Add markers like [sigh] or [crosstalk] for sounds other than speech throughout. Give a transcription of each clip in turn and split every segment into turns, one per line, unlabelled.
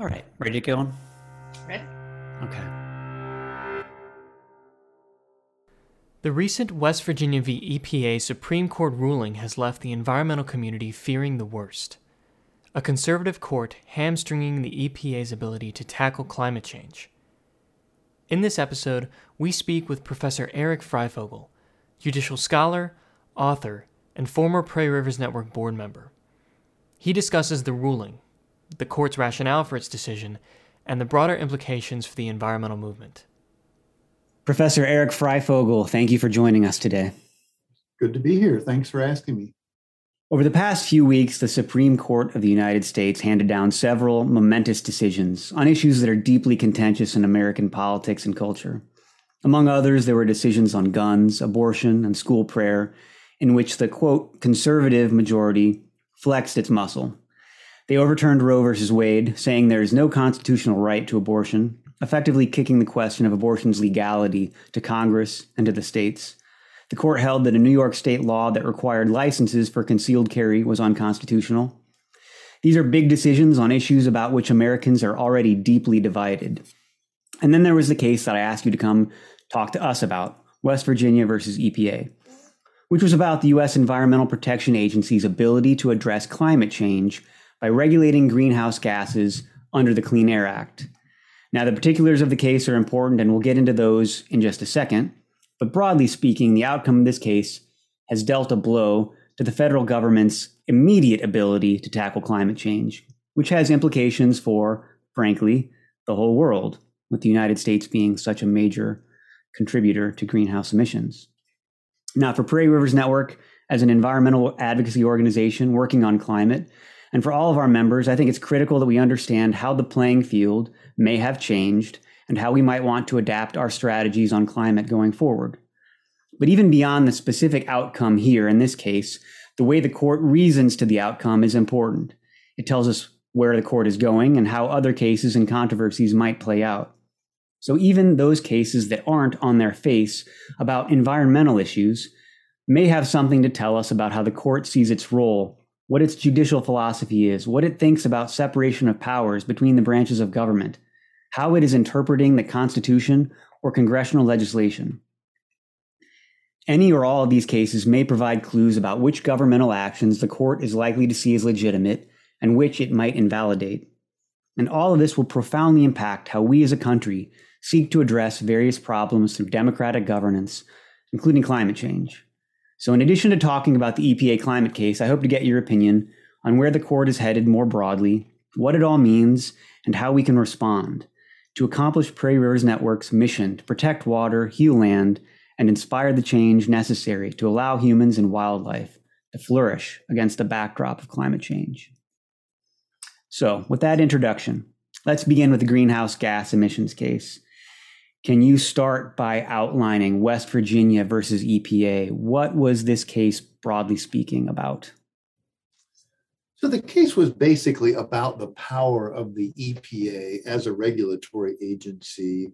All right, ready to go on?
Ready?
Okay.
The recent West Virginia v. EPA Supreme Court ruling has left the environmental community fearing the worst. A conservative court hamstringing the EPA's ability to tackle climate change. In this episode, we speak with Professor Eric Freyfogle, judicial scholar, author, and former Prairie Rivers Network board member. He discusses the ruling, the court's rationale for its decision, and the broader implications for the environmental movement.
Professor Eric Freyfogle, thank you for joining us today.
Good to be here. Thanks for asking me.
Over the past few weeks, the Supreme Court of the United States handed down several momentous decisions on issues that are deeply contentious in American politics and culture. Among others, there were decisions on guns, abortion, and school prayer, in which the quote, conservative majority flexed its muscle. They overturned Roe v. Wade, saying there is no constitutional right to abortion, effectively kicking the question of abortion's legality to Congress and to the states. The court held that a New York state law that required licenses for concealed carry was unconstitutional. These are big decisions on issues about which Americans are already deeply divided. And then there was the case that I asked you to come talk to us about West Virginia versus EPA, which was about the U.S. Environmental Protection Agency's ability to address climate change by regulating greenhouse gases under the Clean Air Act. Now, the particulars of the case are important, and we'll get into those in just a second. But broadly speaking, the outcome of this case has dealt a blow to the federal government's immediate ability to tackle climate change, which has implications for, frankly, the whole world, with the United States being such a major contributor to greenhouse emissions. Now, for Prairie Rivers Network, as an environmental advocacy organization working on climate, and for all of our members, I think it's critical that we understand how the playing field may have changed and how we might want to adapt our strategies on climate going forward. But even beyond the specific outcome here, in this case, the way the court reasons to the outcome is important. It tells us where the court is going and how other cases and controversies might play out. So even those cases that aren't on their face about environmental issues may have something to tell us about how the court sees its role what its judicial philosophy is, what it thinks about separation of powers between the branches of government, how it is interpreting the Constitution or congressional legislation. Any or all of these cases may provide clues about which governmental actions the court is likely to see as legitimate and which it might invalidate. And all of this will profoundly impact how we as a country seek to address various problems through democratic governance, including climate change. So, in addition to talking about the EPA climate case, I hope to get your opinion on where the court is headed more broadly, what it all means, and how we can respond to accomplish Prairie Rivers Network's mission to protect water, heal land, and inspire the change necessary to allow humans and wildlife to flourish against the backdrop of climate change. So, with that introduction, let's begin with the greenhouse gas emissions case. Can you start by outlining West Virginia versus EPA? What was this case, broadly speaking, about?
So, the case was basically about the power of the EPA as a regulatory agency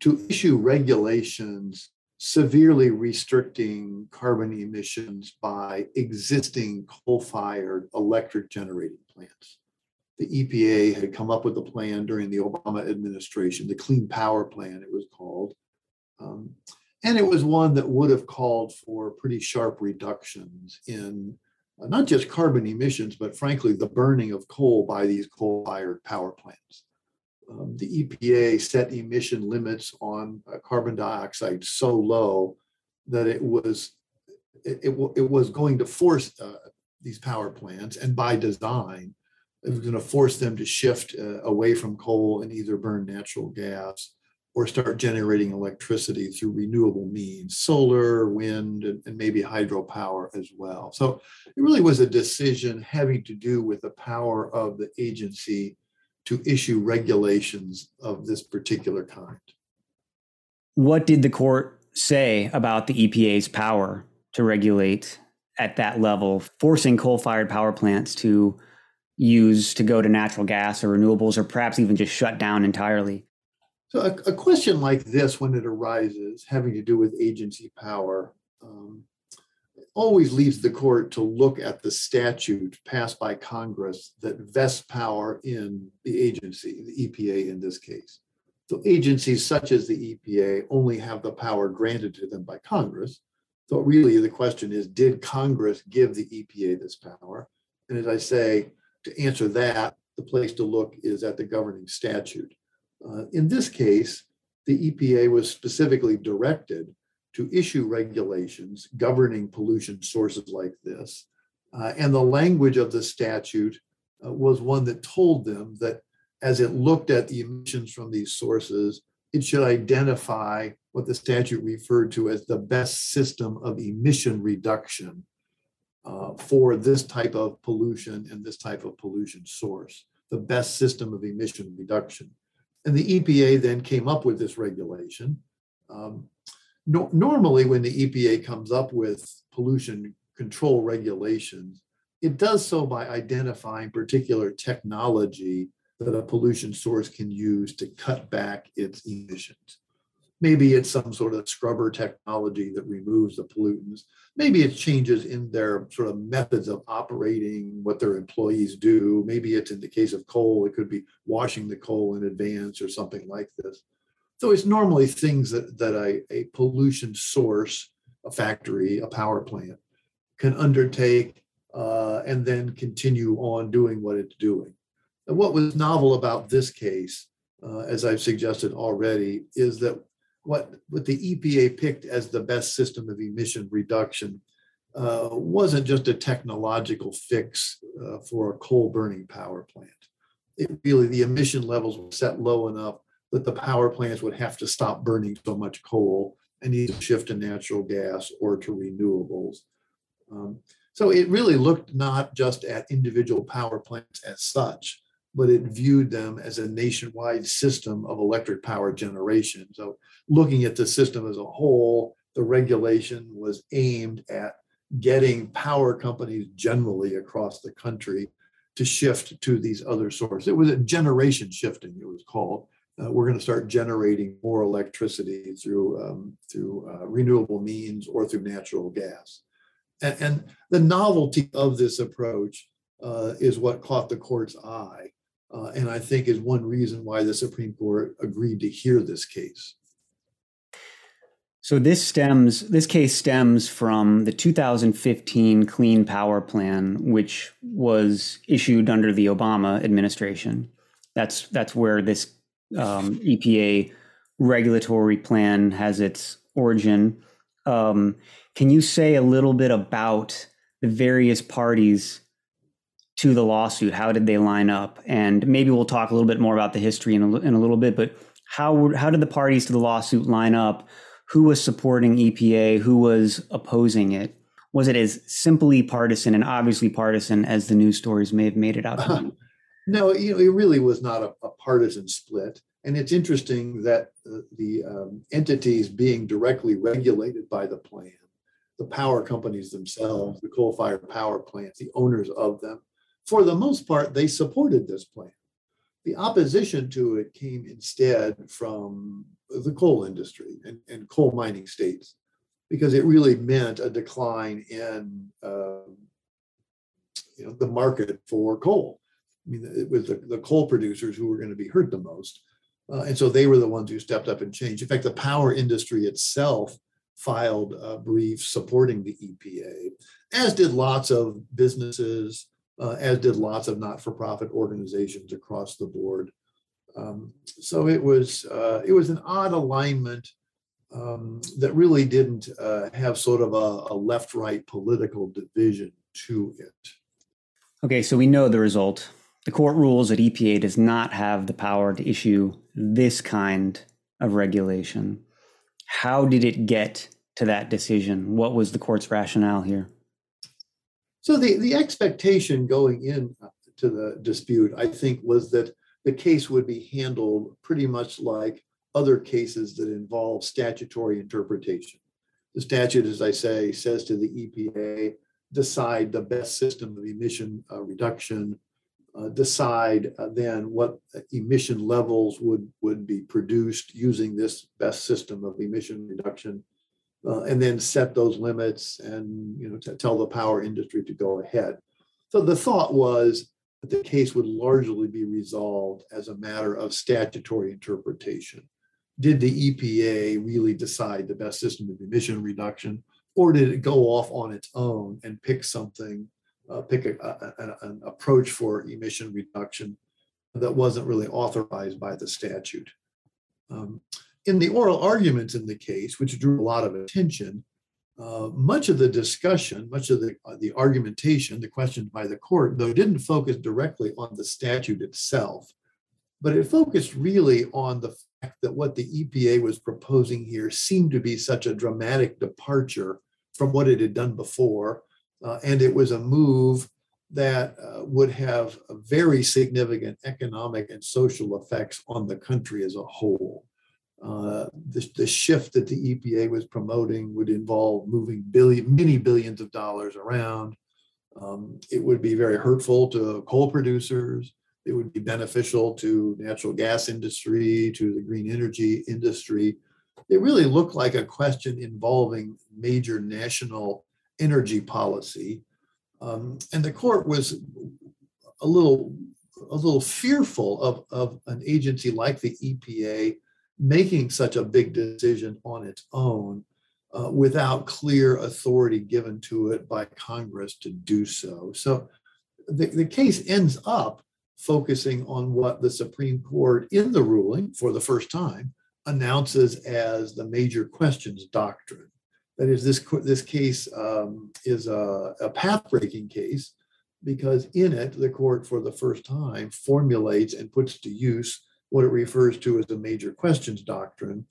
to issue regulations severely restricting carbon emissions by existing coal fired electric generating plants the EPA had come up with a plan during the Obama administration, the Clean Power Plan, it was called. Um, and it was one that would have called for pretty sharp reductions in uh, not just carbon emissions, but frankly, the burning of coal by these coal fired power plants. Um, the EPA set emission limits on uh, carbon dioxide so low that it was it, it, it was going to force uh, these power plants, and by design, it was going to force them to shift uh, away from coal and either burn natural gas or start generating electricity through renewable means, solar, wind, and, and, maybe hydropower as well. So it really was a decision having to do with the power of the agency to issue regulations of this particular kind.
What did the court say about the EPA's power to regulate at that level, forcing coal fired power plants to use to go to natural gas or renewables, or perhaps even just shut down entirely?
So, a, a question like this, when it arises, having to do with agency power, um, always leads the court to look at the statute passed by Congress that vests power in the agency, the EPA in this case. So agencies such as the EPA only have the power granted to them by Congress. So really the question is, did Congress give the EPA this power? And as I say, to answer that, the place to look is at the governing statute. Uh, in this case, the EPA was specifically directed to issue regulations governing pollution sources like this. Uh, and the language of the statute uh, was one that told them that as it looked at the emissions from these sources, it should identify what the statute referred to as the best system of emission reduction uh, for this type of pollution and this type of pollution source, the best system of emission reduction. And the EPA then came up with this regulation. Um, no, normally, when the EPA comes up with pollution control regulations, it does so by identifying particular technology that a pollution source can use to cut back its emissions. Maybe it's some sort of scrubber technology that removes the pollutants. Maybe it's changes in their sort of methods of operating, what their employees do. Maybe it's in the case of coal, it could be washing the coal in advance or something like this. So it's normally things that, that a, pollution source, a factory, a power plant, can undertake uh, and then continue on doing what it's doing. And what was novel about this case, uh, as I've suggested already, is that what, what the EPA picked as the best system of emission reduction uh, wasn't just a technological fix uh, for a coal burning power plant. It really, the emission levels were set low enough that the power plants would have to stop burning so much coal and to shift to natural gas or to renewables. Um, so it really looked not just at individual power plants as such, but it viewed them as a nationwide system of electric power generation. So looking at the system as a whole, the regulation was aimed at getting power companies generally across the country to shift to these other sources. It was a generation shifting, it was called, uh, we're going to start generating more electricity through um, through uh, renewable means or through natural gas. And, and the novelty of this approach uh, is what caught the court's eye, uh, and I think is one reason why the Supreme Court agreed to hear this case.
So this stems this case stems from the 2015 Clean Power Plan, which was issued under the Obama administration. That's that's where this um, EPA regulatory plan has its origin. Um, can you say a little bit about the various parties to the lawsuit? How did they line up? And maybe we'll talk a little bit more about the history in a, in a little bit. But how how did the parties to the lawsuit line up? Who was supporting EPA? Who was opposing it? Was it as simply partisan and obviously partisan as the news stories may have made it out to be?
No, you know, it really was not a, a partisan split. And it's interesting that the, the um, entities being directly regulated by the plan, the power companies themselves, the coal fired power plants, the owners of them, for the most part, they supported this plan. The opposition to it came instead from the coal industry and, and coal mining states, because it really meant a decline in uh, you know, the market for coal. I mean, it was the, the coal producers who were going to be hurt the most. Uh, and so they were the ones who stepped up and changed. In fact, the power industry itself filed a brief supporting the EPA, as did lots of businesses, uh, as did lots of not-for-profit organizations across the board. Um, so it was uh, it was an odd alignment um, that really didn't uh, have sort of a, a left-right political division to it.
Okay, so we know the result. The court rules that EPA does not have the power to issue this kind of regulation. How did it get to that decision? What was the court's rationale here?
So the, the expectation going in to the dispute, I think, was that the case would be handled pretty much like other cases that involve statutory interpretation. The statute, as I say, says to the EPA, decide the best system of emission uh, reduction uh, decide uh, then what emission levels would, would be produced using this best system of emission reduction. Uh, and then set those limits and you know to tell the power industry to go ahead. So the thought was that the case would largely be resolved as a matter of statutory interpretation. Did the EPA really decide the best system of emission reduction, or did it go off on its own and pick something, uh, pick a, a, an approach for emission reduction that wasn't really authorized by the statute? Um, in the oral arguments in the case, which drew a lot of attention, uh, much of the discussion, much of the, uh, the argumentation, the questions by the court, though, didn't focus directly on the statute itself, but it focused really on the fact that what the EPA was proposing here seemed to be such a dramatic departure from what it had done before. Uh, and it was a move that uh, would have very significant economic and social effects on the country as a whole. Uh, the, the shift that the EPA was promoting would involve moving billion, many billions of dollars around. Um, it would be very hurtful to coal producers. It would be beneficial to natural gas industry, to the green energy industry. It really looked like a question involving major national energy policy. Um, and the court was a little, a little fearful of, of an agency like the EPA making such a big decision on its own uh, without clear authority given to it by Congress to do so. So the, the case ends up focusing on what the Supreme Court, in the ruling for the first time, announces as the major questions doctrine. That is, this, this case um, is a, a path breaking case because in it, the court for the first time formulates and puts to use what it refers to as the major questions doctrine,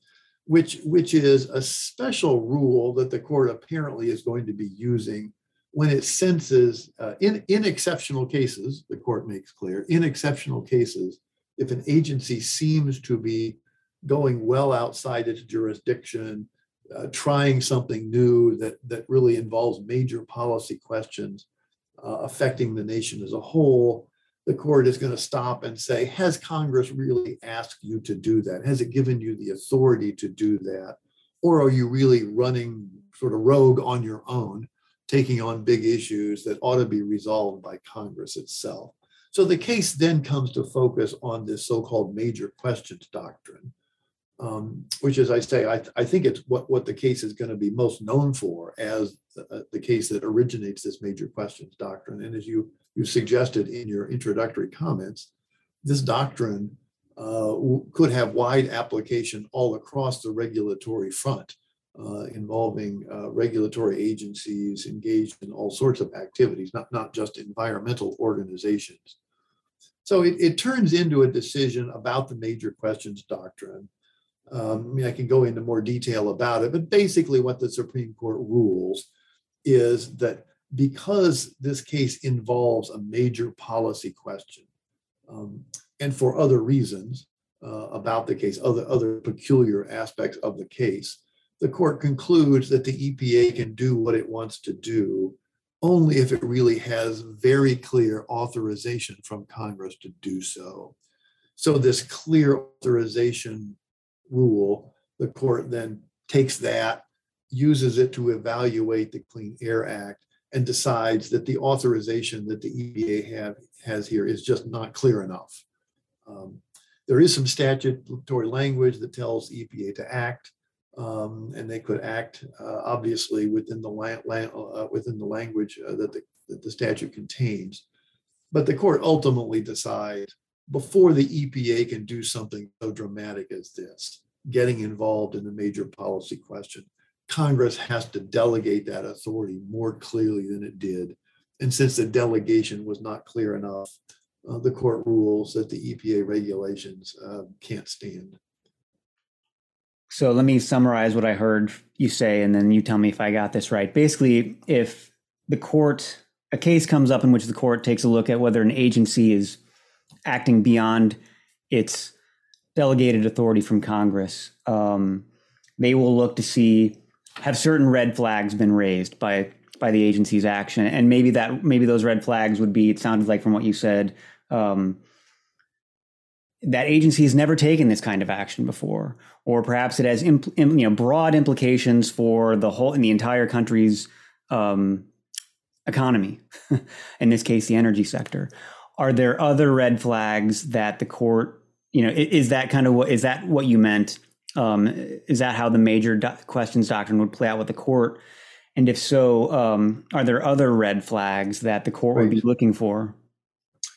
which, which is a special rule that the court apparently is going to be using when it senses, uh, in, in exceptional cases, the court makes clear, in exceptional cases, if an agency seems to be going well outside its jurisdiction, uh, trying something new that, that really involves major policy questions uh, affecting the nation as a whole, the court is going to stop and say, has Congress really asked you to do that? Has it given you the authority to do that? Or are you really running sort of rogue on your own, taking on big issues that ought to be resolved by Congress itself? So the case then comes to focus on this so called major questions doctrine, um, which, as I say, I, I, think it's what, what the case is going to be most known for as the, uh, the case that originates this major questions doctrine. And as you you suggested in your introductory comments, this doctrine uh, could have wide application all across the regulatory front, uh, involving uh, regulatory agencies engaged in all sorts of activities, not, not just environmental organizations. So it, it turns into a decision about the major questions doctrine. Um, I mean, I can go into more detail about it, but basically, what the Supreme Court rules is that because this case involves a major policy question, um, and for other reasons uh, about the case, other, other peculiar aspects of the case, the court concludes that the EPA can do what it wants to do only if it really has very clear authorization from Congress to do so. So, this clear authorization rule, the court then takes that, uses it to evaluate the Clean Air Act, and decides that the authorization that the EPA have, has here is just not clear enough. Um, there is some statutory language that tells EPA to act, um, and they could act uh, obviously within the la- la- uh, within the language uh, that, the, that the statute contains. But the court ultimately decides before the EPA can do something so dramatic as this, getting involved in a major policy question, Congress has to delegate that authority more clearly than it did. And since the delegation was not clear enough, uh, the court rules that the EPA regulations uh, can't stand.
So let me summarize what I heard you say, and then you tell me if I got this right. Basically, if the court, a case comes up in which the court takes a look at whether an agency is acting beyond its delegated authority from Congress, um, they will look to see have certain red flags been raised by by the agency's action and maybe that maybe those red flags would be it sounded like from what you said um, that agency has never taken this kind of action before, or perhaps it has impl- you know broad implications for the whole in the entire country's um, economy. [laughs] in this case, the energy sector. Are there other red flags that the court, you know, is that kind of what is that what you meant? Um, is that how the major do- questions doctrine would play out with the court? And if so, um, are there other red flags that the court right. would be looking for?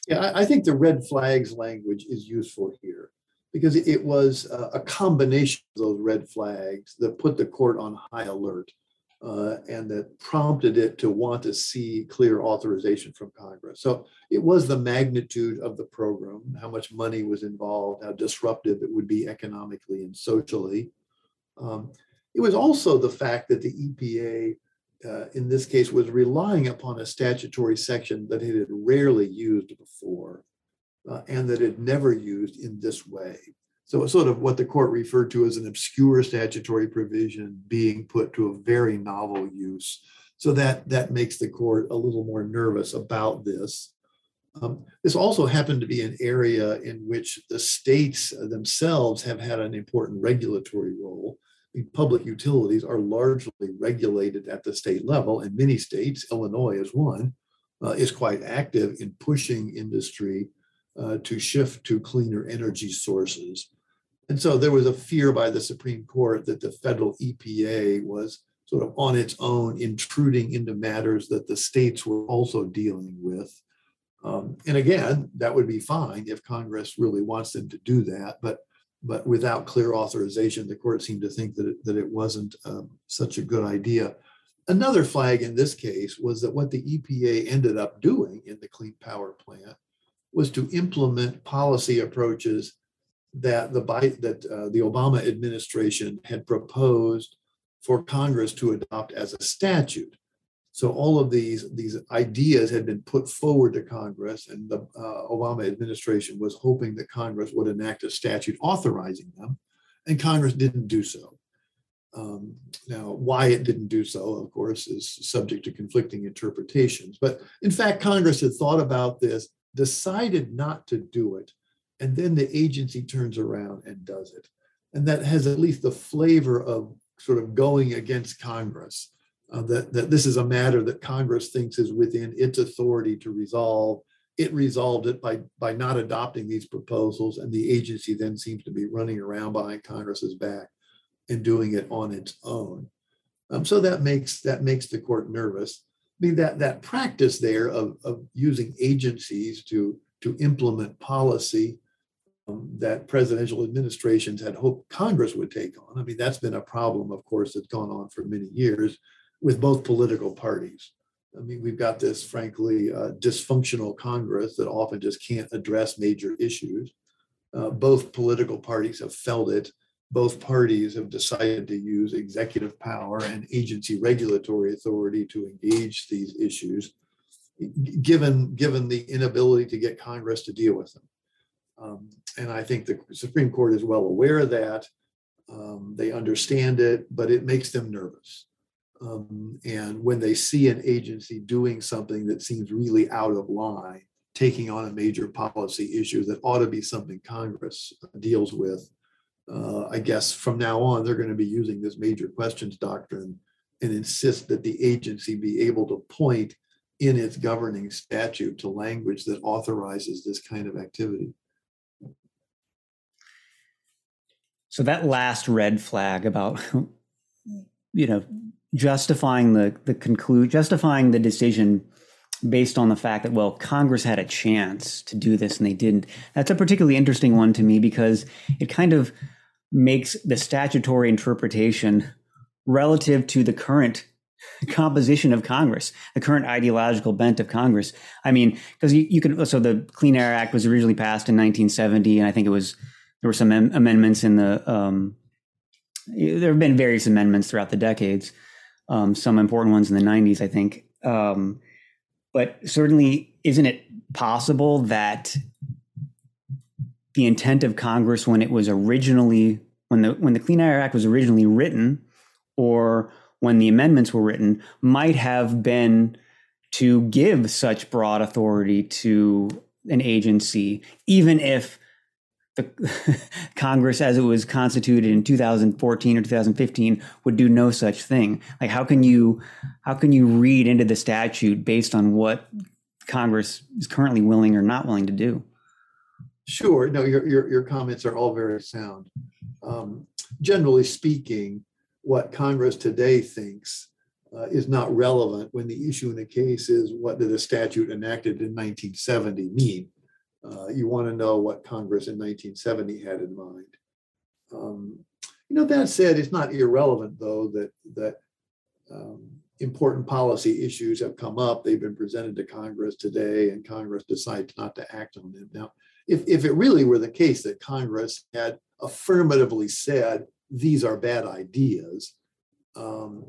Yeah, I think the red flags language is useful here because it was a combination of those red flags that put the court on high alert uh, and that prompted it to want to see clear authorization from Congress. So it was the magnitude of the program, how much money was involved, how disruptive it would be economically and socially. Um, it was also the fact that the EPA uh, in this case was relying upon a statutory section that it had rarely used before uh, and that it never used in this way. So it's sort of what the court referred to as an obscure statutory provision being put to a very novel use. So that, that makes the court a little more nervous about this. Um, this also happened to be an area in which the states themselves have had an important regulatory role public utilities are largely regulated at the state level, and many states, Illinois is one, uh, is quite active in pushing industry uh, to shift to cleaner energy sources. And so there was a fear by the Supreme Court that the federal EPA was sort of on its own intruding into matters that the states were also dealing with. Um, and again, that would be fine if Congress really wants them to do that. But but without clear authorization, the court seemed to think that it, that it wasn't um, such a good idea. Another flag in this case was that what the EPA ended up doing in the Clean Power Plant was to implement policy approaches that the that uh, the Obama administration had proposed for Congress to adopt as a statute. So all of these these ideas had been put forward to Congress, and the uh, Obama administration was hoping that Congress would enact a statute authorizing them, and Congress didn't do so. Um, now, why it didn't do so, of course, is subject to conflicting interpretations. But in fact, Congress had thought about this, decided not to do it, and then the agency turns around and does it. And that has at least the flavor of sort of going against Congress uh, that, that this is a matter that Congress thinks is within its authority to resolve. It resolved it by, by not adopting these proposals, and the agency then seems to be running around behind Congress's back and doing it on its own. Um, so that makes that makes the court nervous. I mean that that practice there of, of using agencies to to implement policy that presidential administrations had hoped Congress would take on. I mean that's been a problem, of course, that's gone on for many years with both political parties. I mean, we've got this, frankly, uh, dysfunctional Congress that often just can't address major issues. Uh, both political parties have felt it. Both parties have decided to use executive power and agency regulatory authority to engage these issues, given, given the inability to get Congress to deal with them. Um, and I think the Supreme Court is well aware of that. Um, they understand it, but it makes them nervous. Um, and when they see an agency doing something that seems really out of line, taking on a major policy issue that ought to be something Congress deals with, uh, I guess from now on, they're going to be using this major questions doctrine and insist that the agency be able to point in its governing statute to language that authorizes this kind of activity.
So that last red flag about [laughs] you know justifying the the conclude justifying the decision based on the fact that well Congress had a chance to do this and they didn't. That's a particularly interesting one to me because it kind of makes the statutory interpretation relative to the current [laughs] composition of Congress, the current ideological bent of Congress. I mean, because you, you could so the Clean Air Act was originally passed in 1970, and I think it was there were some am- amendments in the um, there have been various amendments throughout the decades um, some important ones in the 90s, I think. Um, but certainly, isn't it possible that the intent of Congress when it was originally when the when the Clean Air Act was originally written, or when the amendments were written, might have been to give such broad authority to an agency, even if the [laughs] Congress, as it was constituted in 2014 or 2015, would do no such thing. Like, how can you how can you read into the statute based on what Congress is currently willing or not willing to do?
Sure. No, your your, your comments are all very sound. Um, generally speaking, what Congress today thinks uh, is not relevant when the issue in the case is what did the statute enacted in 1970 mean? Uh, you want to know what Congress in 1970 had in mind. Um, you know, that said, it's not irrelevant though that that um, important policy issues have come up. They've been presented to Congress today, and Congress decides not to act on them. Now, if, if it really were the case that Congress had affirmatively said these are bad ideas, um,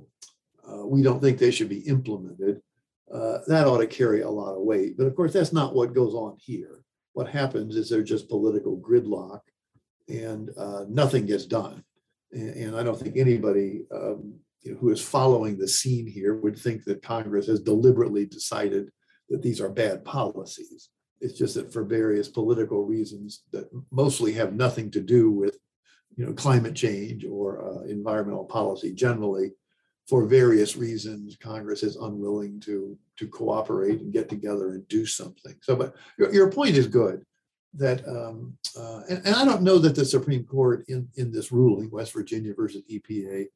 uh, we don't think they should be implemented, uh, that ought to carry a lot of weight. But of course, that's not what goes on here what happens is there's just political gridlock and uh, nothing gets done. And, and, I don't think anybody um, you know, who is following the scene here would think that Congress has deliberately decided that these are bad policies. It's just that for various political reasons that mostly have nothing to do with you know, climate change or uh, environmental policy generally, for various reasons, Congress is unwilling to to cooperate and get together and do something. So, but your, your point is good. That um, uh, and, and, I don't know that the Supreme Court in in this ruling, West Virginia versus EPA,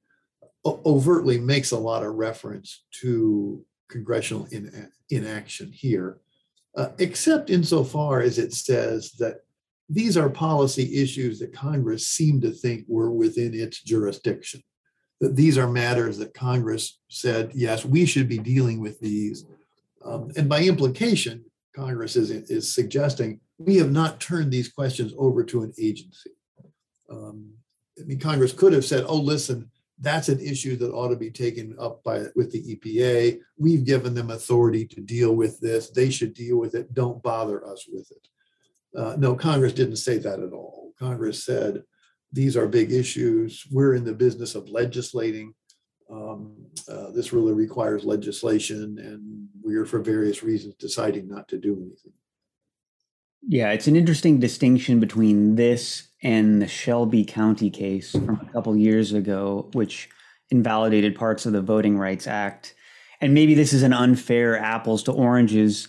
overtly makes a lot of reference to congressional in, inaction here, uh, except insofar as it says that these are policy issues that Congress seemed to think were within its jurisdiction that these are matters that Congress said, yes, we should be dealing with these. Um, and by implication, Congress is, is suggesting we have not turned these questions over to an agency. Um, I mean, Congress could have said, oh, listen, that's an issue that ought to be taken up by with the EPA. We've given them authority to deal with this. They should deal with it. Don't bother us with it. Uh, no, Congress didn't say that at all. Congress said, these are big issues. We're in the business of legislating. Um, uh, this really requires legislation, and we're, for various reasons, deciding not to do anything.
Yeah, it's an interesting distinction between this and the Shelby County case from a couple years ago, which invalidated parts of the Voting Rights Act. And maybe this is an unfair apples to oranges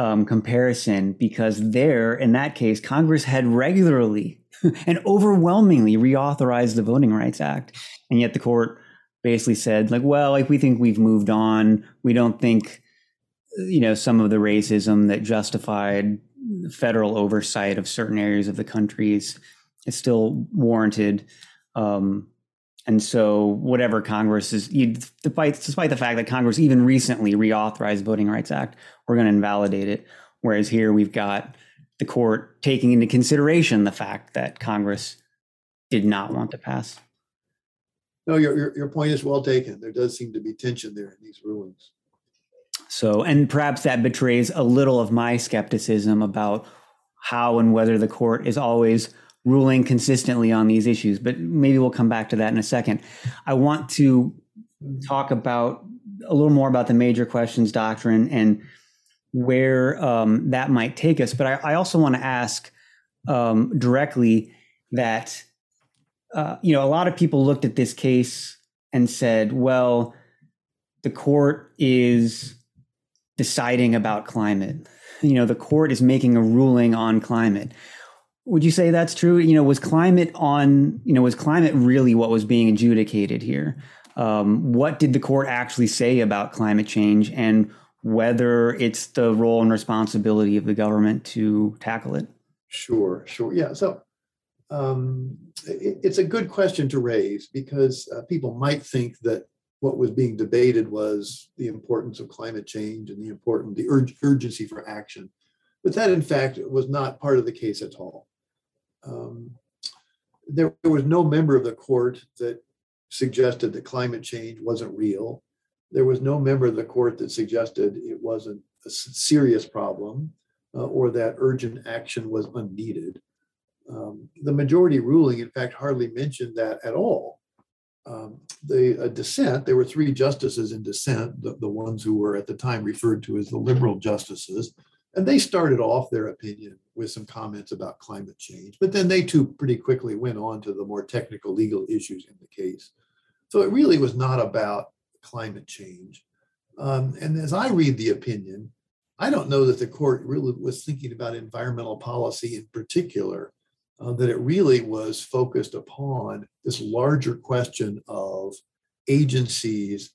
um, comparison because there, in that case, Congress had regularly [laughs] and overwhelmingly reauthorized the Voting Rights Act. And yet the court basically said, like, well, like we think we've moved on. We don't think, you know, some of the racism that justified federal oversight of certain areas of the country is, is still warranted. Um, and so, whatever Congress is, despite, despite the fact that Congress even recently reauthorized the Voting Rights Act, we're going to invalidate it. Whereas here we've got the court taking into consideration the fact that Congress did not want to pass.
No, your, your, your point is well taken. There does seem to be tension there in these rulings.
So, and perhaps that betrays a little of my skepticism about how and whether the court is always ruling consistently on these issues. But maybe we'll come back to that in a second. I want to talk about a little more about the major questions doctrine and where um, that might take us. But I, I also want to ask um, directly that uh, you know a lot of people looked at this case and said, well, the court is deciding about climate. You know, the court is making a ruling on climate. Would you say that's true? You know, was climate on, you know, was climate really what was being adjudicated here? Um, what did the court actually say about climate change? And whether it's the role and responsibility of the government to tackle it?
Sure, sure. Yeah. So um, it, it's a good question to raise because uh, people might think that what was being debated was the importance of climate change and the important the ur- urgency for action, but that in fact was not part of the case at all. Um, there, there was no member of the court that suggested that climate change wasn't real there was no member of the court that suggested it wasn't a serious problem uh, or that urgent action was unneeded. Um, the majority ruling, in fact, hardly mentioned that at all. Um, the dissent, there were three justices in dissent, the, the ones who were at the time referred to as the liberal justices. And they started off their opinion with some comments about climate change, but then they too pretty quickly went on to the more technical legal issues in the case. So it really was not about climate change. Um, and as I read the opinion, I don't know that the court really was thinking about environmental policy in particular, uh, that it really was focused upon this larger question of agencies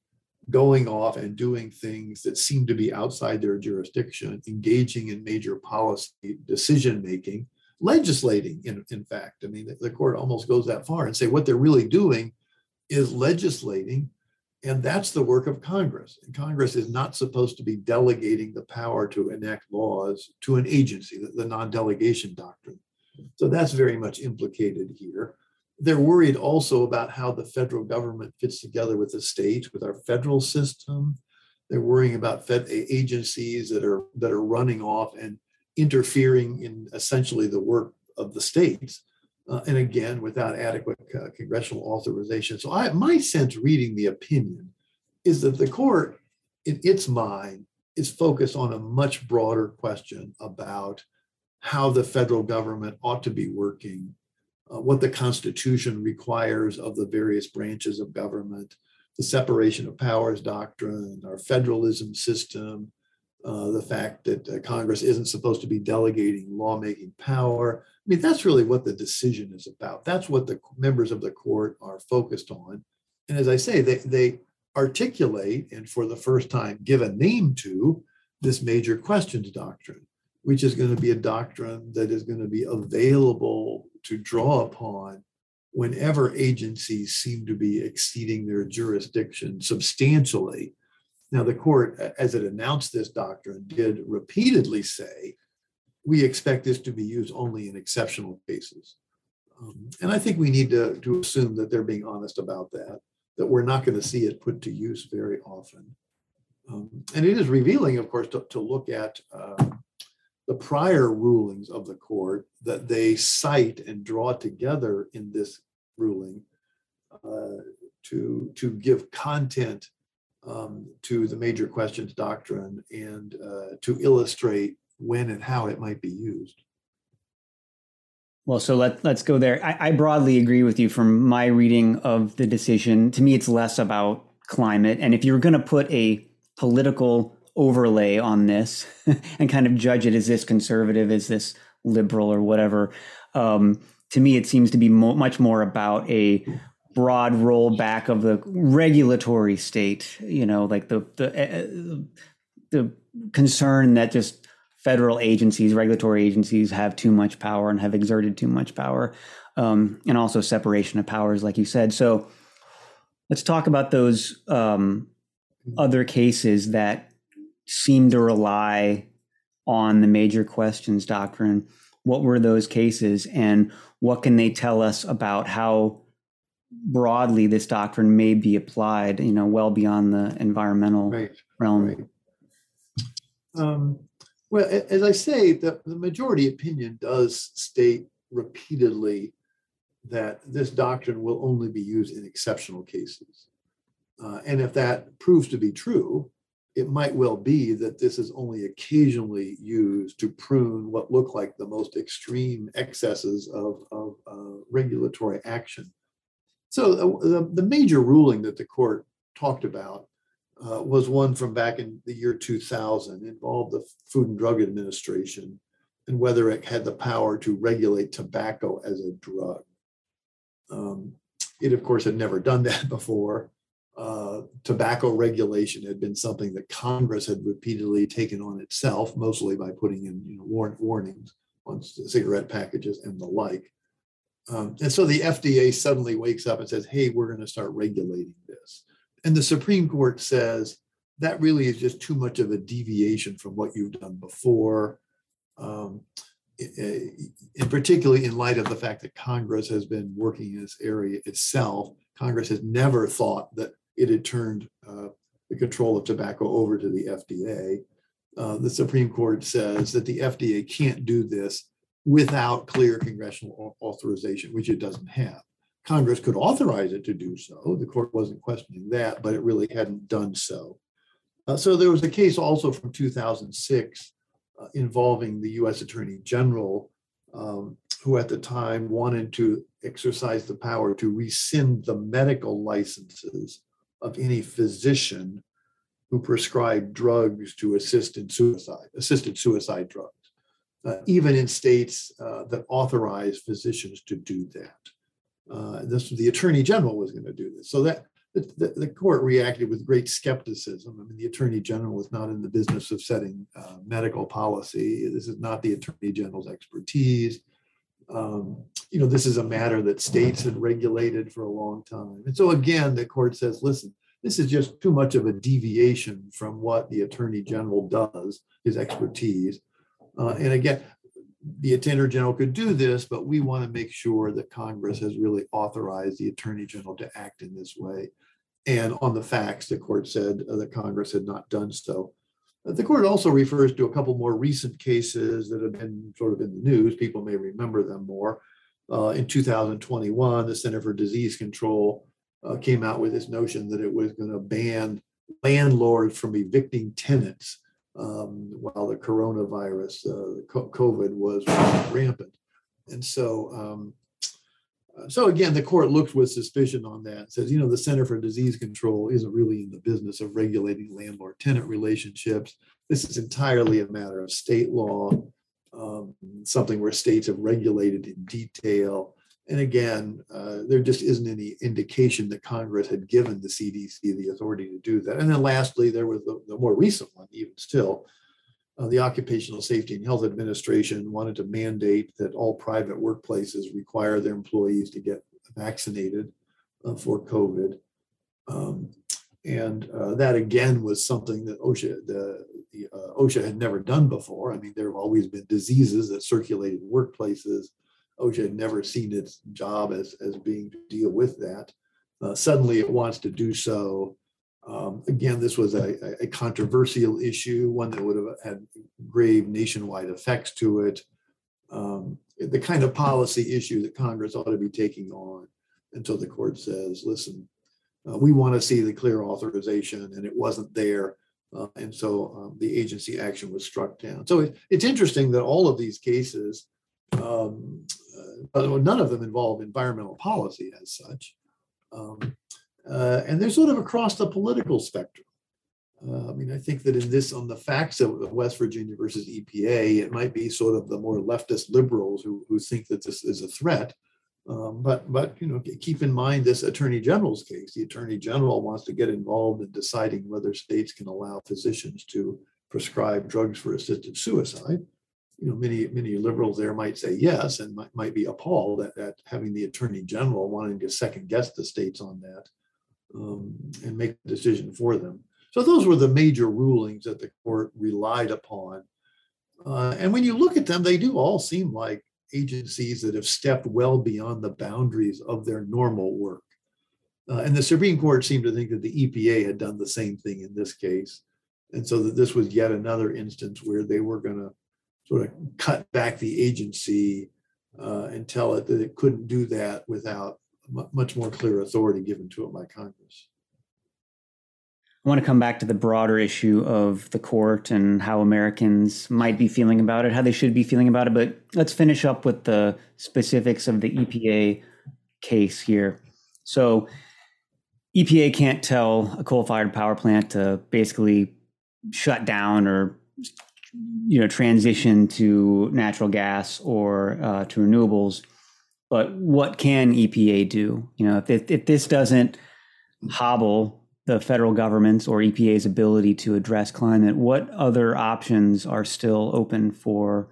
going off and doing things that seem to be outside their jurisdiction, engaging in major policy decision making, legislating, in, in fact. I mean, the, the court almost goes that far and say what they're really doing is legislating, and that's the work of Congress. And Congress is not supposed to be delegating the power to enact laws to an agency, the, the non delegation doctrine. So that's very much implicated here. They're worried also about how the federal government fits together with the states, with our federal system. They're worrying about fed agencies that are that are running off and interfering in essentially the work of the states, uh, and again without adequate uh, congressional authorization. So, I, my sense, reading the opinion, is that the court, in its mind, is focused on a much broader question about how the federal government ought to be working uh, what the Constitution requires of the various branches of government, the separation of powers doctrine, our federalism system, uh, the fact that uh, Congress isn't supposed to be delegating lawmaking power. I mean, that's really what the decision is about. That's what the members of the court are focused on. And as I say, they, they articulate and for the first time give a name to this major questions doctrine, which is going to be a doctrine that is going to be available to draw upon whenever agencies seem to be exceeding their jurisdiction substantially. Now, the court, as it announced this doctrine, did repeatedly say, we expect this to be used only in exceptional cases. Um, and I think we need to, to assume that they're being honest about that, that we're not going to see it put to use very often. Um, and it is revealing, of course, to, to look at uh, the prior rulings of the court that they cite and draw together in this ruling uh, to, to give content um, to the major questions doctrine and uh, to illustrate when and how it might be used.
Well, so let, let's go there. I, I broadly agree with you from my reading of the decision. To me, it's less about climate. And if you're going to put a political overlay on this [laughs] and kind of judge it is this conservative, is this liberal, or whatever. Um, to me, it seems to be mo- much more about a broad rollback of the regulatory state. You know, like the the uh, the concern that just federal agencies, regulatory agencies, have too much power and have exerted too much power, um, and also separation of powers, like you said. So, let's talk about those um, other cases that seem to rely on the major questions doctrine. What were those cases, and what can they tell us about how broadly this doctrine may be applied? You know, well beyond the environmental right. realm. Right.
Um, well, as I say, the, the majority opinion does state repeatedly that this doctrine will only be used in exceptional cases. Uh, and if that proves to be true, it might well be that this is only occasionally used to prune what look like the most extreme excesses of, of uh, regulatory action. So uh, the, the major ruling that the court talked about uh, was one from back in the year 2000, involved the Food and Drug Administration and whether it had the power to regulate tobacco as a drug. Um, it, of course, had never done that [laughs] before uh, tobacco regulation had been something that Congress had repeatedly taken on itself, mostly by putting in you know, warn- warnings on cigarette packages and the like. Um, and so the FDA suddenly wakes up and says, hey, we're going to start regulating this. And the Supreme Court says that really is just too much of a deviation from what you've done before. Um, and particularly in light of the fact that Congress has been working in this area itself, Congress has never thought that it had turned uh, the control of tobacco over to the FDA. Uh, the Supreme Court says that the FDA can't do this without clear congressional authorization, which it doesn't have. Congress could authorize it to do so. The court wasn't questioning that, but it really hadn't done so. Uh, so there was a case also from 2006 uh, involving the U.S. Attorney General, um, who at the time wanted to exercise the power to rescind the medical licenses of any physician who prescribed drugs to assist in suicide, assisted suicide drugs, uh, even in states uh, that authorize physicians to do that. Uh, this the attorney general was going to do this. So that the, the, court reacted with great skepticism. I mean, the attorney general was not in the business of setting uh, medical policy. This is not the attorney general's expertise. Um, you know, this is a matter that states had regulated for a long time. And so again, the court says, listen, this is just too much of a deviation from what the attorney general does, his expertise. Uh, and again, the attorney general could do this, but we want to make sure that Congress has really authorized the attorney general to act in this way. And on the facts, the court said uh, that Congress had not done so. The court also refers to a couple more recent cases that have been sort of in the news. People may remember them more. Uh, in 2021, the Center for Disease Control uh, came out with this notion that it was going to ban landlords from evicting tenants um, while the coronavirus, uh, COVID was rampant. And so um, so again, the court looks with suspicion on that. Says, you know, the Center for Disease Control isn't really in the business of regulating landlord-tenant relationships. This is entirely a matter of state law, um, something where states have regulated in detail. And again, uh, there just isn't any indication that Congress had given the CDC the authority to do that. And then lastly, there was the, the more recent one, even still, uh, the Occupational Safety and Health Administration wanted to mandate that all private workplaces require their employees to get vaccinated uh, for COVID. Um, and uh, that again was something that OSHA, the, the uh, OSHA had never done before. I mean, there have always been diseases that circulated in workplaces. OSHA had never seen its job as, as being to deal with that. Uh, suddenly it wants to do so um, again, this was a, a, controversial issue, one that would have had grave nationwide effects to it. Um, the kind of policy issue that Congress ought to be taking on until the court says, listen, uh, we want to see the clear authorization, and it wasn't there. Uh, and so um, the agency action was struck down. So it, it's interesting that all of these cases, um, uh, none of them involve environmental policy as such. Um, uh, and they're sort of across the political spectrum. Uh, I mean, I think that in this, on the facts of West Virginia versus EPA, it might be sort of the more leftist liberals who, who think that this is a threat. Um, but, but you know, keep in mind this Attorney General's case. The Attorney General wants to get involved in deciding whether states can allow physicians to prescribe drugs for assisted suicide. You know, many many liberals there might say yes, and might, might be appalled at, at having the Attorney General wanting to second guess the states on that um, and make a decision for them. So those were the major rulings that the court relied upon. Uh, and when you look at them, they do all seem like agencies that have stepped well beyond the boundaries of their normal work. Uh, and the Supreme Court seemed to think that the EPA had done the same thing in this case. And so that this was yet another instance where they were going to sort of cut back the agency uh, and tell it that it couldn't do that without much more clear authority given to it by Congress.
I want to come back to the broader issue of the court and how Americans might be feeling about it, how they should be feeling about it. But let's finish up with the specifics of the EPA case here. So, EPA can't tell a coal fired power plant to basically shut down or you know transition to natural gas or uh, to renewables but what can EPA do? You know, if, if this doesn't hobble the federal government's or EPA's ability to address climate, what other options are still open for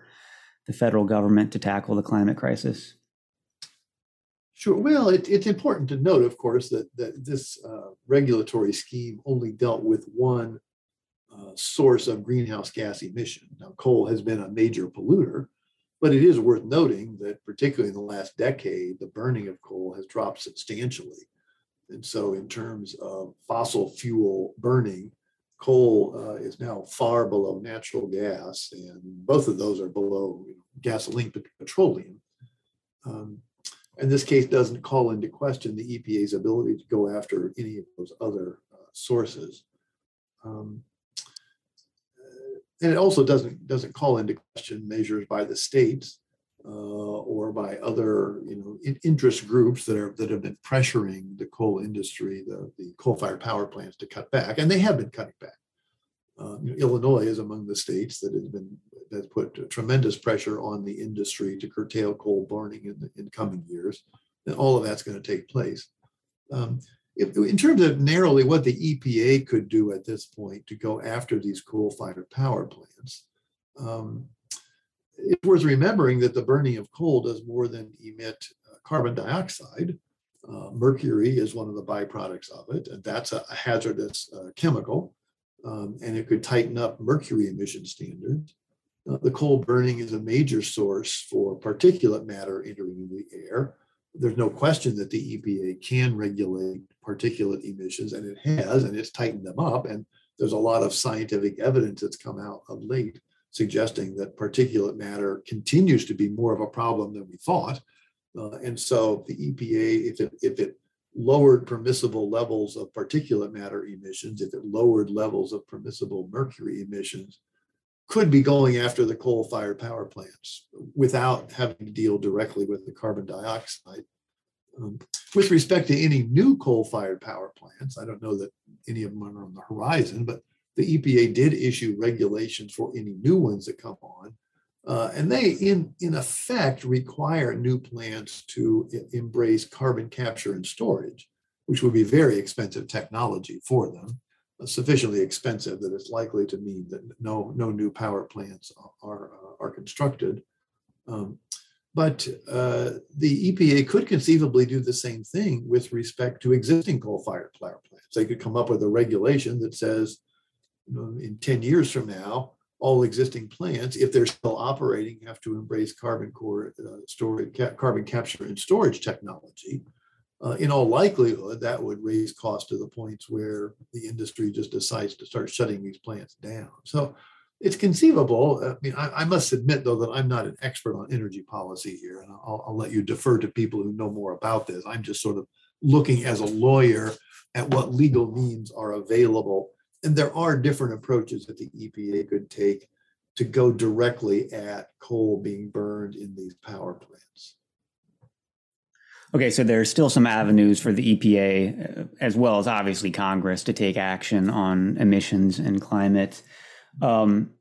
the federal government to tackle the climate crisis?
Sure. Well, it, it's important to note, of course, that, that this uh, regulatory scheme only dealt with one uh, source of greenhouse gas emission. Now, coal has been a major polluter, but it is worth noting that, particularly in the last decade, the burning of coal has dropped substantially. And so, in terms of fossil fuel burning, coal uh, is now far below natural gas, and both of those are below gasoline, petroleum. Um, and this case doesn't call into question the EPA's ability to go after any of those other uh, sources. Um, and it also doesn't doesn't call into question measures by the states uh, or by other you know in, interest groups that are that have been pressuring the coal industry, the, the coal-fired power plants to cut back, and they have been cutting back. Uh, you know, Illinois is among the states that has been has put tremendous pressure on the industry to curtail coal burning in the in coming years, and all of that's going to take place. Um, if, in terms of narrowly what the EPA could do at this point to go after these coal-fired power plants, um, it's worth remembering that the burning of coal does more than emit uh, carbon dioxide. Uh, mercury is one of the byproducts of it, and that's a, hazardous uh, chemical, um, and it could tighten up mercury emission standards. Uh, the coal burning is a major source for particulate matter entering the air. There's no question that the EPA can regulate particulate emissions, and it has, and it's tightened them up. And there's a lot of scientific evidence that's come out of late suggesting that particulate matter continues to be more of a problem than we thought. Uh, and so the EPA, if it, if it lowered permissible levels of particulate matter emissions, if it lowered levels of permissible mercury emissions, could be going after the coal fired power plants without having to deal directly with the carbon dioxide. Um, with respect to any new coal fired power plants, I don't know that any of them are on the horizon, but the EPA did issue regulations for any new ones that come on. Uh, and they, in, in effect, require new plants to embrace carbon capture and storage, which would be very expensive technology for them, sufficiently expensive that it's likely to mean that no, no new power plants are, uh, are constructed. Um, but uh, the EPA could conceivably do the same thing with respect to existing coal-fired power plants. They could come up with a regulation that says you know, in 10 years from now, all existing plants, if they're still operating, have to embrace carbon core uh, storage, ca- carbon capture and storage technology. Uh, in all likelihood, that would raise costs to the points where the industry just decides to start shutting these plants down. So it's conceivable. I mean, I, I must admit, though, that I'm not an expert on energy policy here, and I'll, I'll let you defer to people who know more about this. I'm just sort of looking as a lawyer at what legal means are available and there are different approaches that the EPA could take to go directly at coal being burned in these power plants.
Okay, so there's still some avenues for the EPA, uh, as well as obviously Congress, to take action on emissions and climate. Um,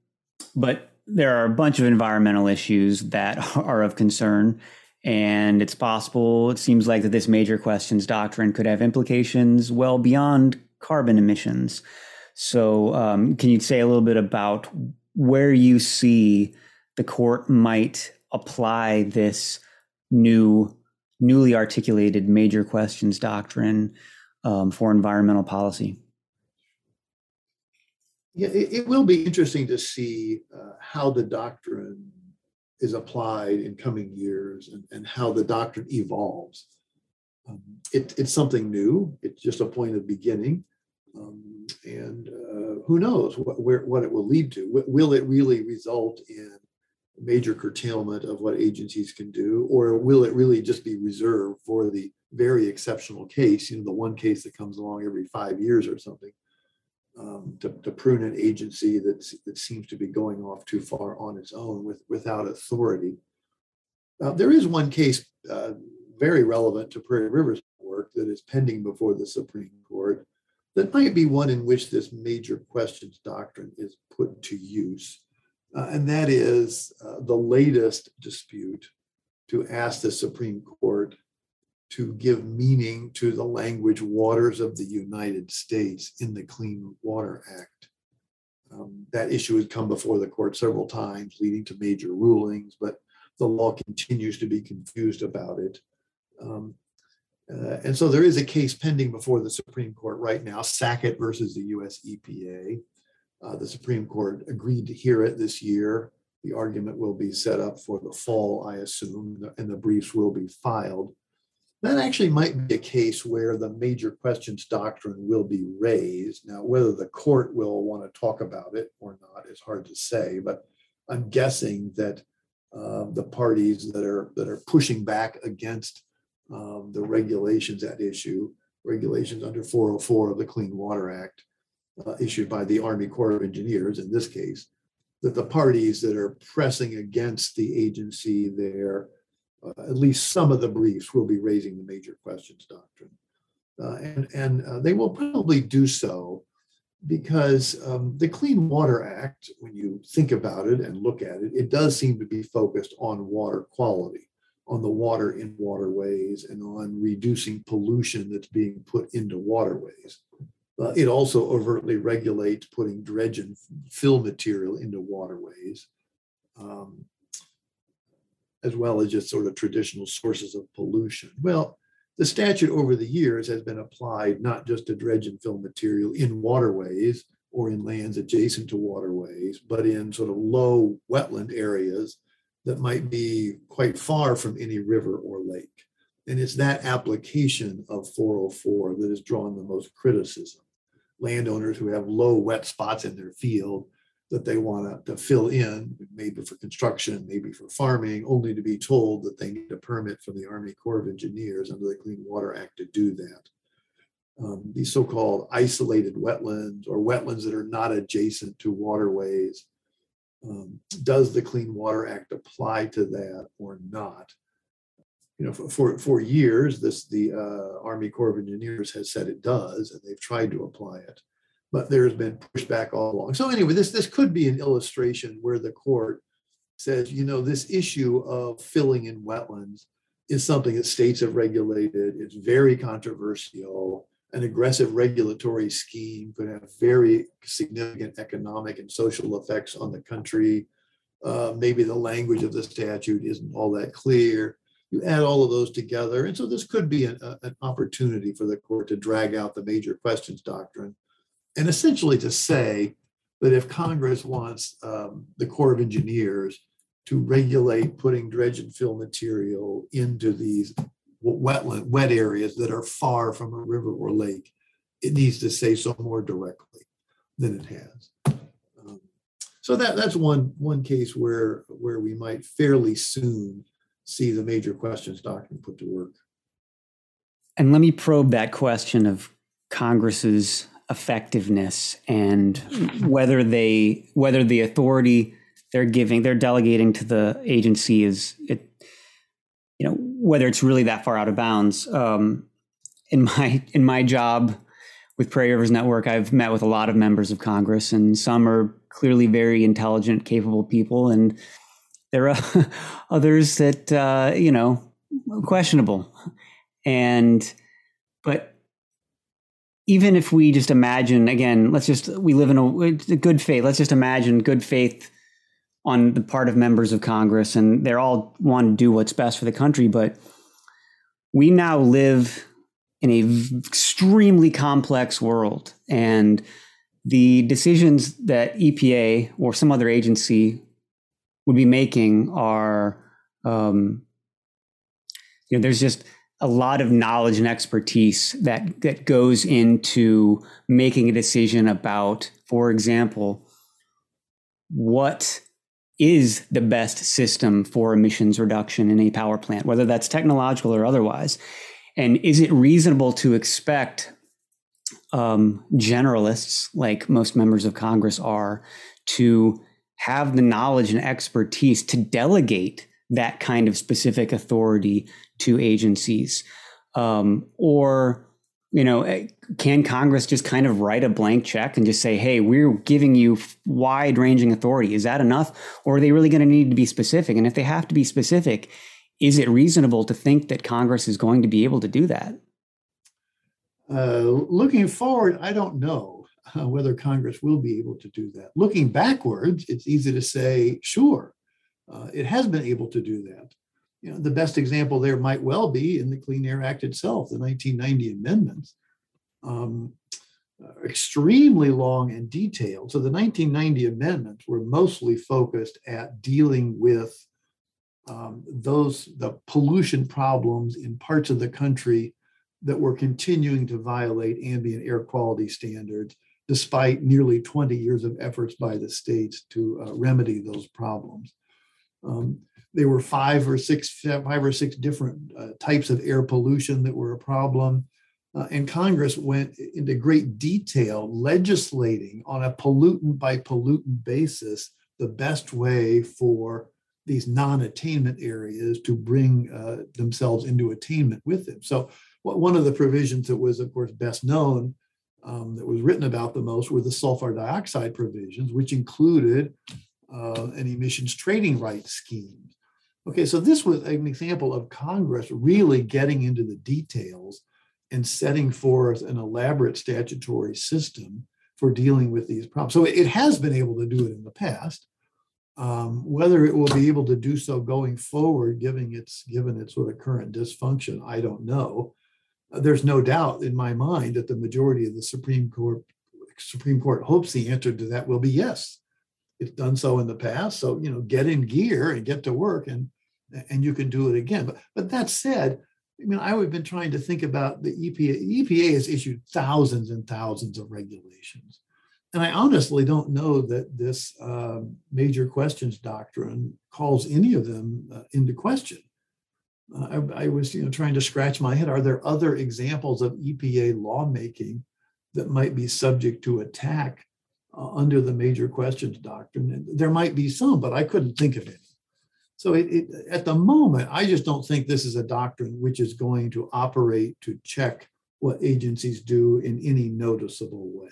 but there are a bunch of environmental issues that [laughs] are of concern. And it's possible, it seems like that this major questions doctrine could have implications well beyond carbon emissions. So, um, can you say a little bit about where you see the court might apply this new, newly articulated major questions doctrine um, for environmental policy?
Yeah, it, it, will be interesting to see uh, how the doctrine is applied in coming years and, and how the doctrine evolves. Um, it, it's something new. It's just a point of beginning. Um, and uh, who knows what, where, what it will lead to? W- will it really result in major curtailment of what agencies can do, or will it really just be reserved for the very exceptional case, you know, the one case that comes along every five years or something, um, to, to, prune an agency that, that seems to be going off too far on its own with, without authority? Uh, there is one case uh, very relevant to Prairie River's work that is pending before the Supreme Court that might be one in which this major questions doctrine is put to use. Uh, and that is uh, the latest dispute to ask the Supreme Court to give meaning to the language waters of the United States in the Clean Water Act. Um, that issue has come before the court several times, leading to major rulings, but the law continues to be confused about it. Um, uh, and so there is a case pending before the Supreme Court right now, Sackett versus the US EPA. Uh, the Supreme Court agreed to hear it this year. The argument will be set up for the fall, I assume, and the briefs will be filed. That actually might be a case where the major questions doctrine will be raised. Now, whether the court will want to talk about it or not is hard to say, but I'm guessing that uh, the parties that are that are pushing back against um, the regulations at issue, regulations under 404 of the Clean Water Act, uh, issued by the Army Corps of Engineers in this case, that the parties that are pressing against the agency there, uh, at least some of the briefs will be raising the major questions doctrine. Uh, and and uh, they will probably do so because um, the Clean Water Act, when you think about it and look at it, it does seem to be focused on water quality, on the water in waterways, and on reducing pollution that's being put into waterways. Uh, it also overtly regulates putting dredge and fill material into waterways, um, as well as just sort of traditional sources of pollution. Well, the statute over the years has been applied not just to dredge and fill material in waterways or in lands adjacent to waterways, but in sort of low wetland areas that might be quite far from any river or lake. And it's that application of 404 that has drawn the most criticism. Landowners who have low wet spots in their field that they want to fill in, maybe for construction, maybe for farming, only to be told that they need a permit from the Army Corps of Engineers under the Clean Water Act to do that. Um, these so-called isolated wetlands or wetlands that are not adjacent to waterways. Um, does the Clean Water Act apply to that or not? You know, for, for, years, this the uh, Army Corps of Engineers has said it does, and they've tried to apply it but there's been pushback all along. So anyway, this this could be an illustration where the court says, you know, this issue of filling in wetlands is something that states have regulated. It's very controversial. An aggressive regulatory scheme could have very significant economic and social effects on the country. Uh, maybe the language of the statute isn't all that clear. You add all of those together, and so this could be an, a, an opportunity for the court to drag out the major questions doctrine and essentially to say that if Congress wants um, the Corps of Engineers to regulate putting dredge and fill material into these wetland wet areas that are far from a river or lake, it needs to say so more directly than it has. Um, so that that's one one case where where we might fairly soon see the major questions doctrine put to work.
And let me probe that question of Congress's effectiveness and whether they whether the authority they're giving they're delegating to the agency is it you know whether it's really that far out of bounds um, in my in my job with prairie rivers network i've met with a lot of members of congress and some are clearly very intelligent capable people and there are [laughs] others that uh, you know questionable and but even if we just imagine again, let's just we live in a, a good faith. Let's just imagine good faith on the part of members of Congress, and they're all want to do what's best for the country. But we now live in a extremely complex world, and the decisions that EPA or some other agency would be making are, um, you know, there's just a lot of knowledge and expertise that that goes into making a decision about, for example, what is the best system for emissions reduction in a power plant, whether that's technological or otherwise. And is it reasonable to expect um, generalists, like most members of Congress are, to have the knowledge and expertise to delegate that kind of specific authority to agencies? Um, or, you know, eh, can Congress just kind of write a blank check and just say, hey, we're giving you wide ranging authority? Is that enough? Or are they really going to need to be specific? And if they have to be specific, is it reasonable to think that Congress is going to be able to do that?
Uh, looking forward, I don't know uh, whether Congress will be able to do that. Looking backwards, it's easy to say, sure, uh, it has been able to do that you know, the best example there might well be in the Clean Air Act itself, the 1990 amendments. Um, uh, extremely long and detailed. So the 1990 amendments were mostly focused at dealing with um, those the pollution problems in parts of the country that were continuing to violate ambient air quality standards, despite nearly 20 years of efforts by the states to uh, remedy those problems. Um, there were five or six, five or six different uh, types of air pollution that were a problem. Uh, and Congress went into great detail legislating on a pollutant by pollutant basis the best way for these non-attainment areas to bring uh, themselves into attainment with them. So one of the provisions that was, of course, best known um, that was written about the most were the sulfur dioxide provisions, which included uh, an emissions trading rights scheme. Okay, so this was an example of Congress really getting into the details and setting forth an elaborate statutory system for dealing with these problems. So it has been able to do it in the past. Um, whether it will be able to do so going forward, given its given its sort of current dysfunction, I don't know. There's no doubt in my mind that the majority of the Supreme Court Supreme Court hopes the answer to that will be yes. It's done so in the past, so you know, get in gear and get to work, and and you can do it again. But but that said, I mean, I've been trying to think about the EPA. EPA has issued thousands and thousands of regulations. And I honestly don't know that this uh, major questions doctrine calls any of them uh, into question. I, I, was you know, trying to scratch my head. Are there other examples of EPA lawmaking that might be subject to attack uh, under the major questions doctrine? And there might be some, but I couldn't think of any. So it, it, at the moment, I just don't think this is a doctrine which is going to operate to check what agencies do in any noticeable way.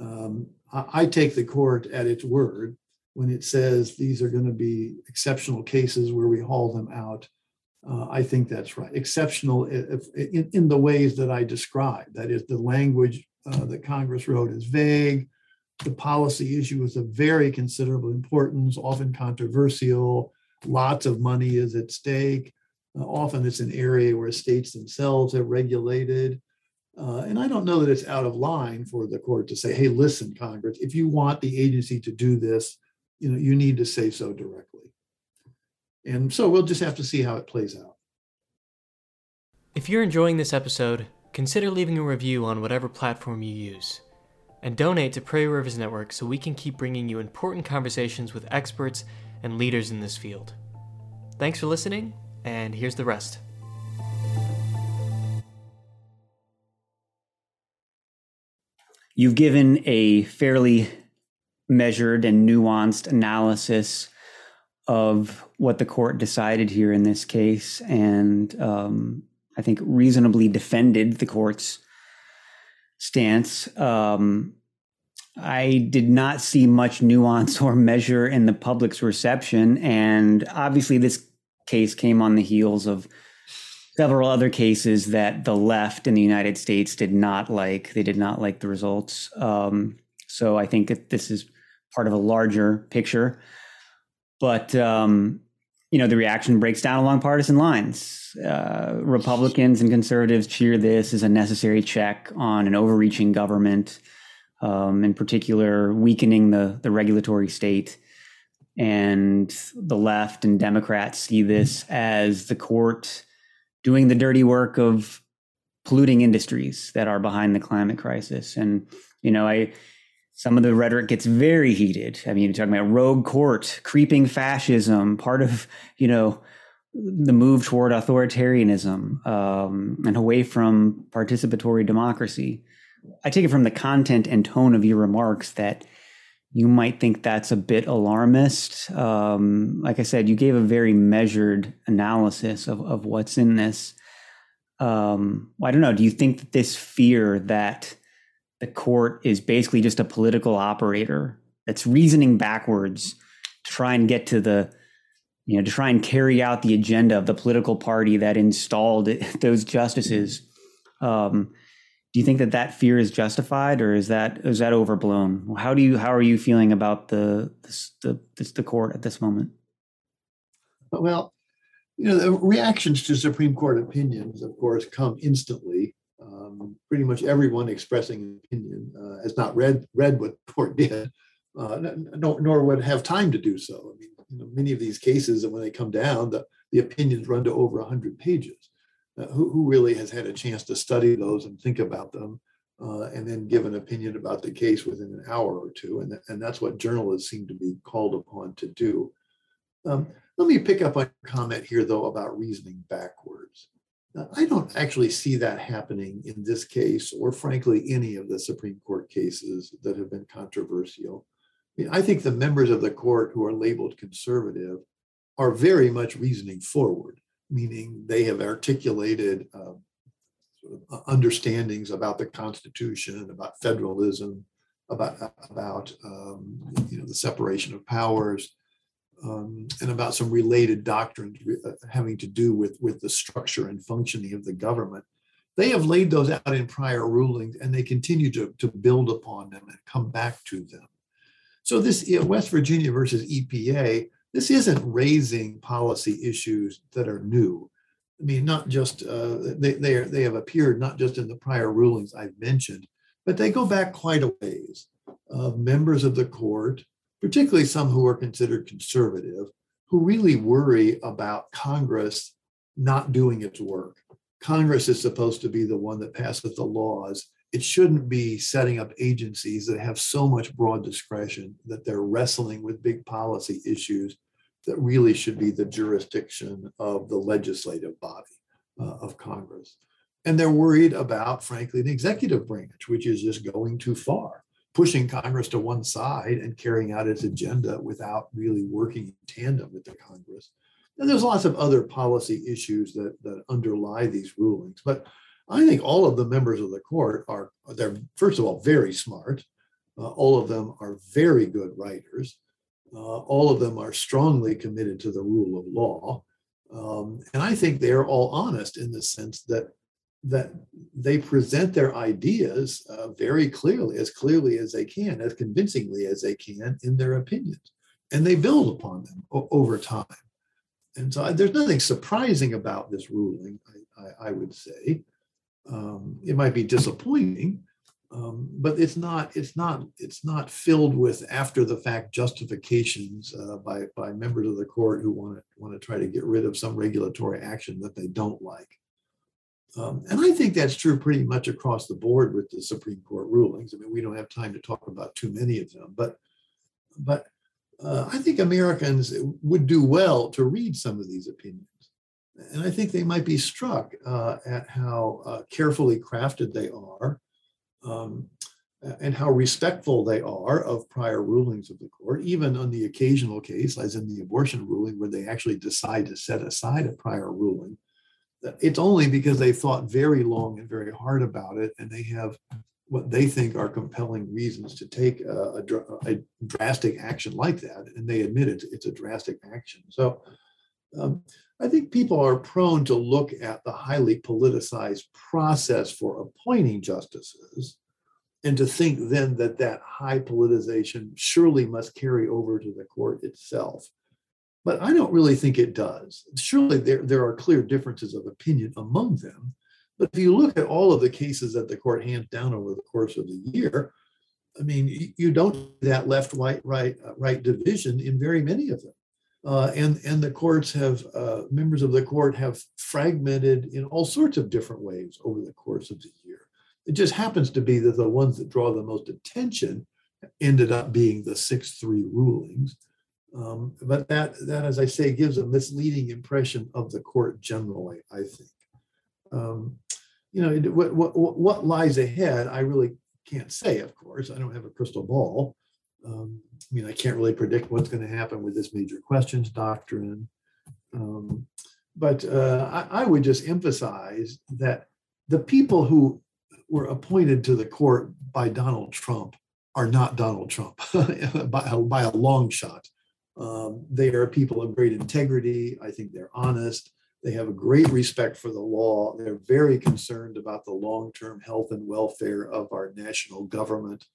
Um, I, I take the court at its word when it says these are going to be exceptional cases where we haul them out. Uh, I think that's right. Exceptional if, in, in, the ways that I described. That is, the language uh, that Congress wrote is vague. The policy issue is of very considerable importance, often controversial lots of money is at stake. Uh, often it's an area where states themselves have regulated. Uh, and I don't know that it's out of line for the court to say, hey, listen, Congress, if you want the agency to do this, you know, you need to say so directly. And so we'll just have to see how it plays out.
If you're enjoying this episode, consider leaving a review on whatever platform you use. And donate to Prairie Rivers Network so we can keep bringing you important conversations with experts and leaders in this field. Thanks for listening, and here's the rest.
You've given a fairly measured and nuanced analysis of what the court decided here in this case, and um, I think reasonably defended the court's stance. Um, I did not see much nuance or measure in the public's reception. And obviously, this case came on the heels of several other cases that the left in the United States did not like. They did not like the results. Um, so I think that this is part of a larger picture. But, um, you know, the reaction breaks down along partisan lines. Uh, Republicans and conservatives cheer this as a necessary check on an overreaching government um, in particular, weakening the, the regulatory state. And the left and Democrats see this as the court doing the dirty work of polluting industries that are behind the climate crisis. And, you know, I, some of the rhetoric gets very heated. I mean, you're talking about rogue court, creeping fascism, part of, you know, the move toward authoritarianism um, and away from participatory democracy. I take it from the content and tone of your remarks that you might think that's a bit alarmist. Um, like I said, you gave a very measured analysis of, of what's in this. Um, I don't know. Do you think that this fear that the court is basically just a political operator that's reasoning backwards to try and get to the, you know, to try and carry out the agenda of the political party that installed [laughs] those justices? Um, do you think that that fear is justified or is that is that overblown? How do you how are you feeling about the the this, the court at this moment?
Well you know the reactions to supreme court opinions of course come instantly um, pretty much everyone expressing opinion uh, has not read read what court did uh, nor, nor would have time to do so i mean you know, many of these cases and when they come down the, the opinions run to over 100 pages uh, who, who really has had a chance to study those and think about them uh, and then give an opinion about the case within an hour or two. And, and that's what journalists seem to be called upon to do. Um, let me pick up on comment here, though, about reasoning backwards. Now, I don't actually see that happening in this case, or frankly, any of the Supreme Court cases that have been controversial. I, mean, I think the members of the court who are labeled conservative are very much reasoning forward, meaning they have articulated uh, sort of understandings about the Constitution, about federalism, about about um, you know the separation of powers, um, and about some related doctrines uh, having to do with with the structure and functioning of the government. They have laid those out in prior rulings, and they continue to to build upon them and come back to them. So this West Virginia versus EPA, this isn't raising policy issues that are new. I mean, not just uh, they they, are, they have appeared not just in the prior rulings I've mentioned, but they go back quite a ways. Uh, members of the court, particularly some who are considered conservative, who really worry about Congress not doing its work. Congress is supposed to be the one that passes the laws. It shouldn't be setting up agencies that have so much broad discretion that they're wrestling with big policy issues that really should be the jurisdiction of the legislative body uh, of Congress. And they're worried about, frankly, the executive branch, which is just going too far, pushing Congress to one side and carrying out its agenda without really working in tandem with the Congress. And there's lots of other policy issues that, that underlie these rulings. But I think all of the members of the court are, they're, first of all, very smart. Uh, all of them are very good writers. Uh, all of them are strongly committed to the rule of law. Um, and I think they're all honest in the sense that that they present their ideas uh, very clearly, as clearly as they can, as convincingly as they can in their opinions, and they build upon them o- over time. And so I, there's nothing surprising about this ruling, I, I, I would say. Um, it might be disappointing, um, but it's not it's not it's not filled with after the fact justifications uh, by by members of the court who want to want to try to get rid of some regulatory action that they don't like um, and I think that's true pretty much across the board with the Supreme Court rulings. I mean, we don't have time to talk about too many of them, but but uh, I think Americans would do well to read some of these opinions, and I think they might be struck uh, at how uh, carefully crafted they are, um, and how respectful they are of prior rulings of the court, even on the occasional case, as in the abortion ruling, where they actually decide to set aside a prior ruling it's only because they thought very long and very hard about it, and they have what they think are compelling reasons to take a, a, a drastic action like that, and they admit it, it's a drastic action. So um, I think people are prone to look at the highly politicized process for appointing justices and to think then that that high politicization surely must carry over to the court itself. But I don't really think it does. Surely there, there are clear differences of opinion among them. But if you look at all of the cases that the court hands down over the course of the year, I mean, you don't that left, right, right, uh, right division in very many of them. Uh, and and the courts have uh, members of the court have fragmented in all sorts of different ways over the course of the year. It just happens to be that the ones that draw the most attention ended up being the six three rulings, um, but that, that, as I say, gives a misleading impression of the court generally, I think. Um, you know, what, what, what lies ahead, I really can't say, of course. I don't have a crystal ball. Um, I mean, I can't really predict what's going to happen with this major questions doctrine. Um, but uh, I, I would just emphasize that the people who were appointed to the court by Donald Trump are not Donald Trump [laughs] by, by a long shot. Um, they are people of great integrity. I think they're honest. They have a great respect for the law. They're very concerned about the long term health and welfare of our national government.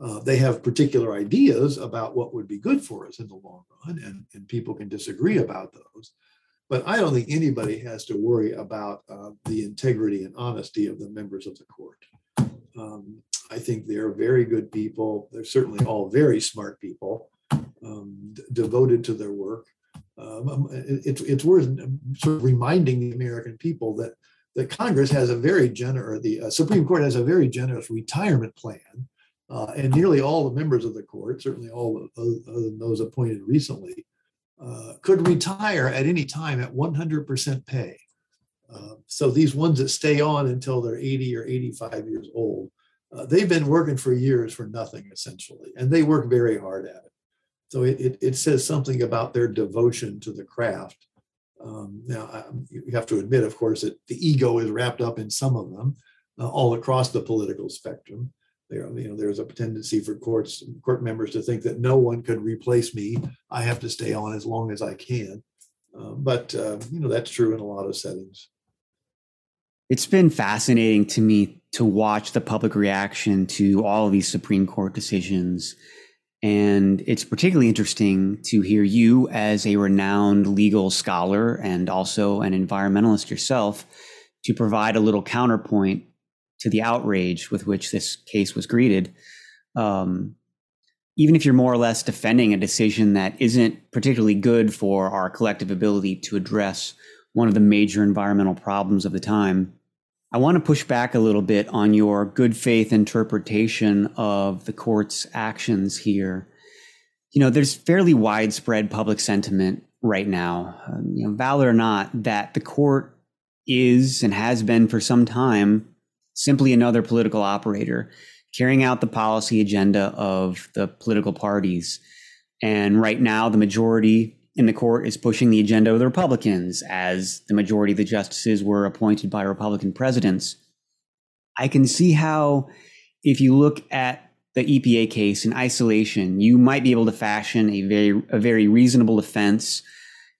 Uh, they have particular ideas about what would be good for us in the long run, and, and people can disagree about those. But I don't think anybody has to worry about uh, the integrity and honesty of the members of the court. Um, I think they're very good people. They're certainly all very smart people um, devoted to their work. Um, um it, it's worth sort of reminding the American people that that Congress has a very generous, the uh, Supreme Court has a very generous retirement plan, uh, and nearly all the members of the court, certainly all other than those appointed recently, uh, could retire at any time at 100% pay. Uh, so these ones that stay on until they're 80 or 85 years old uh, they've been working for years for nothing essentially, and they work very hard at it. So it, it, it says something about their devotion to the craft. Um, now, I, you have to admit, of course, that the ego is wrapped up in some of them, uh, all across the political spectrum. There, you know, there's a tendency for courts, court members to think that no one could replace me. I have to stay on as long as I can. Uh, but uh, you know, that's true in a lot of settings.
It's been fascinating to me to watch the public reaction to all of these Supreme Court decisions. And it's particularly interesting to hear you, as a renowned legal scholar and also an environmentalist yourself, to provide a little counterpoint to the outrage with which this case was greeted. Um, even if you're more or less defending a decision that isn't particularly good for our collective ability to address one of the major environmental problems of the time, I want to push back a little bit on your good faith interpretation of the court's actions here. You know, there's fairly widespread public sentiment right now, um, you know, valid or not, that the court is and has been for some time simply another political operator carrying out the policy agenda of the political parties. And right now, the majority in the court is pushing the agenda of the Republicans, as the majority of the justices were appointed by Republican presidents. I can see how, if you look at the EPA case in isolation, you might be able to fashion a very a very reasonable defense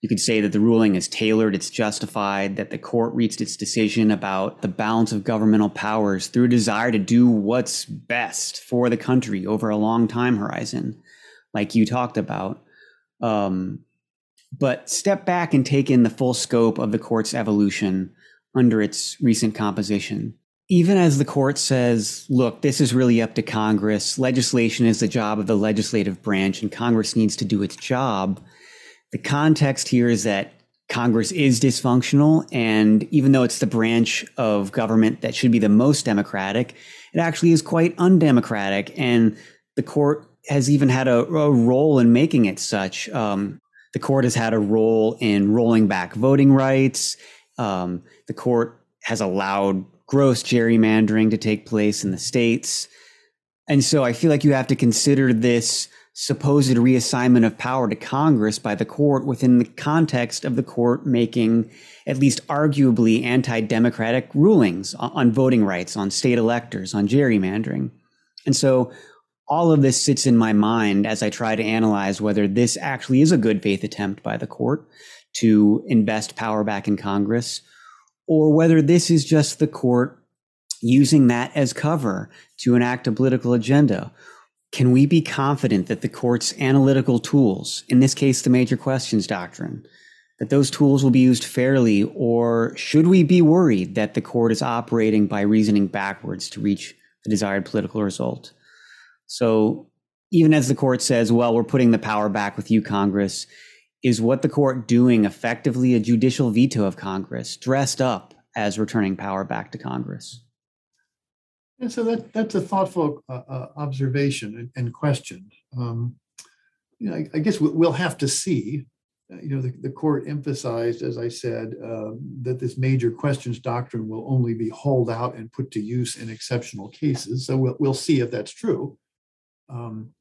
you could say that the ruling is tailored, it's justified, that the court reached its decision about the balance of governmental powers through a desire to do what's best for the country over a long time horizon, like you talked about. Um, but step back and take in the full scope of the court's evolution under its recent composition. Even as the court says, look, this is really up to Congress, legislation is the job of the legislative branch, and Congress needs to do its job the context here is that Congress is dysfunctional. And even though it's the branch of government that should be the most democratic, it actually is quite undemocratic. And the court has even had a, a role in making it such. Um, the court has had a role in rolling back voting rights. Um, the court has allowed gross gerrymandering to take place in the states. And so I feel like you have to consider this supposed reassignment of power to Congress by the court within the context of the court making at least arguably anti democratic rulings on voting rights, on state electors, on gerrymandering. And so all of this sits in my mind as I try to analyze whether this actually is a good faith attempt by the court to invest power back in Congress, or whether this is just the court using that as cover to enact a political agenda can we be confident that the court's analytical tools, in this case, the major questions doctrine, that those tools will be used fairly, or should we be worried that the court is operating by reasoning backwards to reach the desired political result? So, even as the court says, well, we're putting the power back with you, Congress, is what the court doing effectively a judicial veto of Congress, dressed up as returning power back to Congress?
And so that that's a thoughtful uh, uh, observation and, and question. Um, you know, I, I, guess we'll have to see. Uh, you know, the, the court emphasized, as I said, uh, that this major questions doctrine will only be hauled out and put to use in exceptional cases. So we'll we'll see if that's true. Um,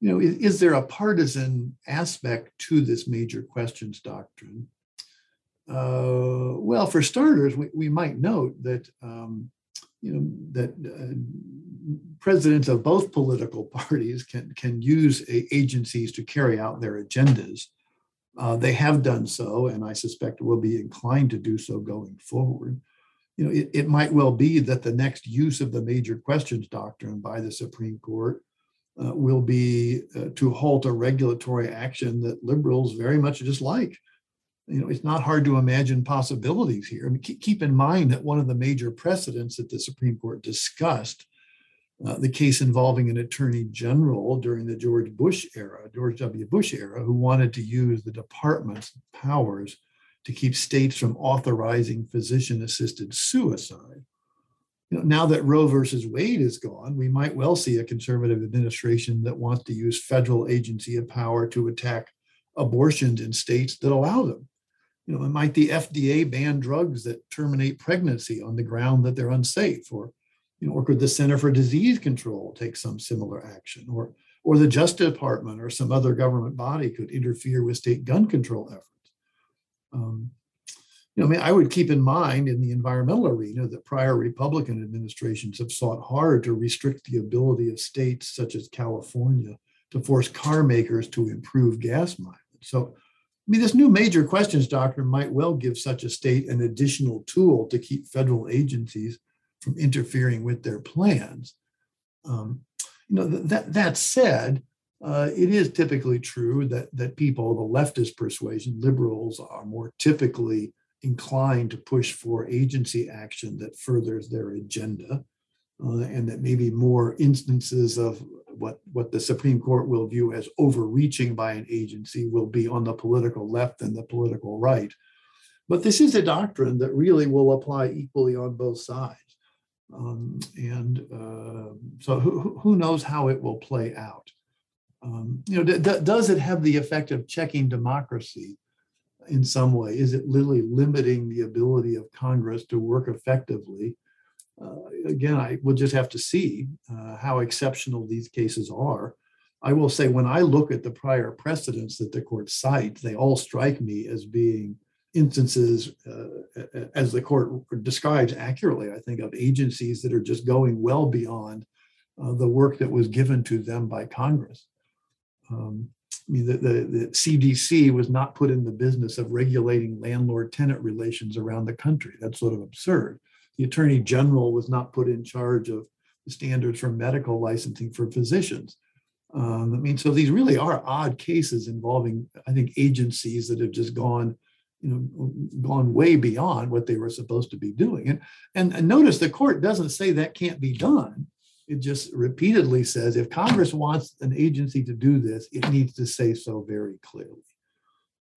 you know, is, is, there a partisan aspect to this major questions doctrine? Uh, well, for starters, we, we might note that um, you know that uh, presidents of both political [laughs] parties can can use agencies to carry out their agendas. Uh, they have done so, and I suspect will be inclined to do so going forward. You know, it, it might well be that the next use of the major questions doctrine by the Supreme Court uh, will be uh, to halt a regulatory action that liberals very much dislike you know, it's not hard to imagine possibilities here. I mean, keep in mind that one of the major precedents that the Supreme Court discussed, uh, the case involving an attorney general during the George Bush era, George W. Bush era, who wanted to use the department's powers to keep states from authorizing physician-assisted suicide. You know, now that Roe versus Wade is gone, we might well see a conservative administration that wants to use federal agency of power to attack abortions in states that allow them you know, might the FDA ban drugs that terminate pregnancy on the ground that they're unsafe, or You know, or could the Center for Disease Control take some similar action? Or, or the Justice Department or some other government body could interfere with state gun control efforts. Um, you know, I mean, I would keep in mind in the environmental arena that prior Republican administrations have sought hard to restrict the ability of states such as California to force car makers to improve gas mileage. So, I mean, this new major questions doctrine might well give such a state an additional tool to keep federal agencies from interfering with their plans. Um, you know, that that said, uh, it is typically true that that people, of the leftist persuasion, liberals, are more typically inclined to push for agency action that furthers their agenda, uh, and that maybe more instances of what, what the Supreme Court will view as overreaching by an agency will be on the political left and the political right. But this is a doctrine that really will apply equally on both sides. Um, and uh, so who, who knows how it will play out? Um, you know, d- d- does it have the effect of checking democracy? in some way? Is it literally limiting the ability of Congress to work effectively? Uh, again, I will just have to see uh, how exceptional these cases are. I will say, when I look at the prior precedents that the court cite, they all strike me as being instances, uh, as the court describes accurately, I think, of agencies that are just going well beyond uh, the work that was given to them by Congress. Um, I mean, the, the, the, CDC was not put in the business of regulating landlord tenant relations around the country. That's sort of absurd. The Attorney General was not put in charge of the standards for medical licensing for physicians. Um, I mean, so these really are odd cases involving, I think, agencies that have just gone, you know, gone way beyond what they were supposed to be doing. And, and, and notice the court doesn't say that can't be done it just repeatedly says if Congress wants an agency to do this, it needs to say so very clearly.